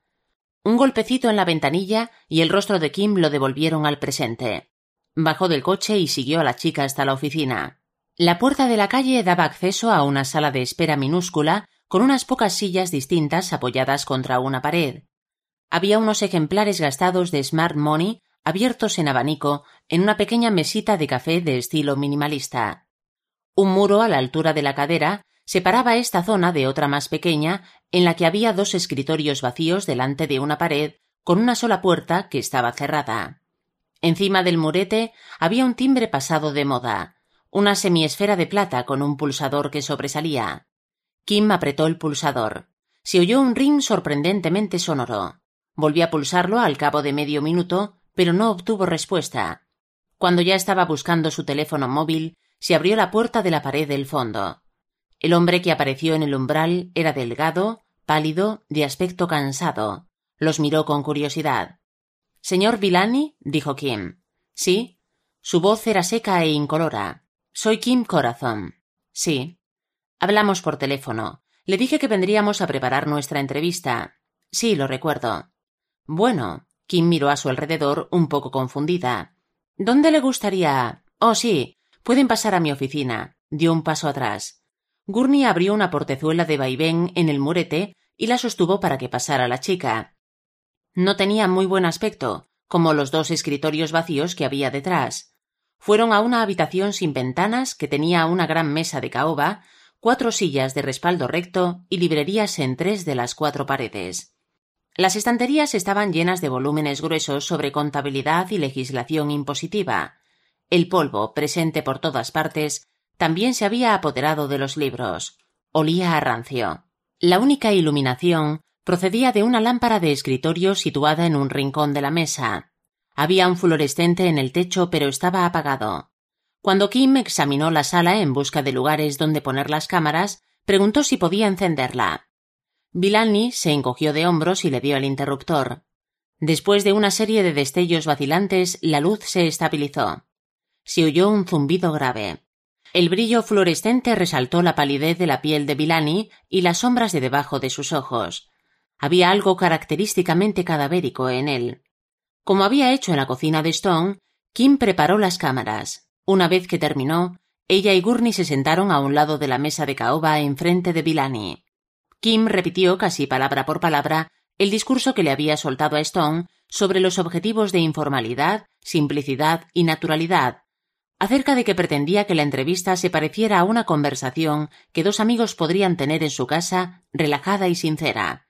A: Un golpecito en la ventanilla y el rostro de Kim lo devolvieron al presente. Bajó del coche y siguió a la chica hasta la oficina. La puerta de la calle daba acceso a una sala de espera minúscula con unas pocas sillas distintas apoyadas contra una pared. Había unos ejemplares gastados de Smart Money abiertos en abanico en una pequeña mesita de café de estilo minimalista. Un muro a la altura de la cadera separaba esta zona de otra más pequeña en la que había dos escritorios vacíos delante de una pared con una sola puerta que estaba cerrada. Encima del murete había un timbre pasado de moda, una semiesfera de plata con un pulsador que sobresalía. Kim apretó el pulsador. Se oyó un ring sorprendentemente sonoro. Volvió a pulsarlo al cabo de medio minuto, pero no obtuvo respuesta. Cuando ya estaba buscando su teléfono móvil, se abrió la puerta de la pared del fondo. El hombre que apareció en el umbral era delgado, pálido, de aspecto cansado. Los miró con curiosidad. Señor Villani, dijo Kim. Sí. Su voz era seca e incolora. Soy Kim Corazon. Sí. Hablamos por teléfono. Le dije que vendríamos a preparar nuestra entrevista. Sí, lo recuerdo. Bueno. Kim miró a su alrededor un poco confundida. ¿Dónde le gustaría? Oh, sí. Pueden pasar a mi oficina. Dio un paso atrás. Gurney abrió una portezuela de vaivén en el murete y la sostuvo para que pasara la chica. No tenía muy buen aspecto, como los dos escritorios vacíos que había detrás. Fueron a una habitación sin ventanas que tenía una gran mesa de caoba, cuatro sillas de respaldo recto y librerías en tres de las cuatro paredes. Las estanterías estaban llenas de volúmenes gruesos sobre contabilidad y legislación impositiva. El polvo, presente por todas partes, también se había apoderado de los libros. Olía a rancio. La única iluminación procedía de una lámpara de escritorio situada en un rincón de la mesa. Había un fluorescente en el techo, pero estaba apagado. Cuando Kim examinó la sala en busca de lugares donde poner las cámaras, preguntó si podía encenderla. Villani se encogió de hombros y le dio el interruptor. Después de una serie de destellos vacilantes, la luz se estabilizó. Se oyó un zumbido grave. El brillo fluorescente resaltó la palidez de la piel de Villani y las sombras de debajo de sus ojos. Había algo característicamente cadavérico en él. Como había hecho en la cocina de Stone, Kim preparó las cámaras. Una vez que terminó, ella y Gurney se sentaron a un lado de la mesa de caoba enfrente de Villani. Kim repitió casi palabra por palabra el discurso que le había soltado a Stone sobre los objetivos de informalidad, simplicidad y naturalidad, acerca de que pretendía que la entrevista se pareciera a una conversación que dos amigos podrían tener en su casa, relajada y sincera.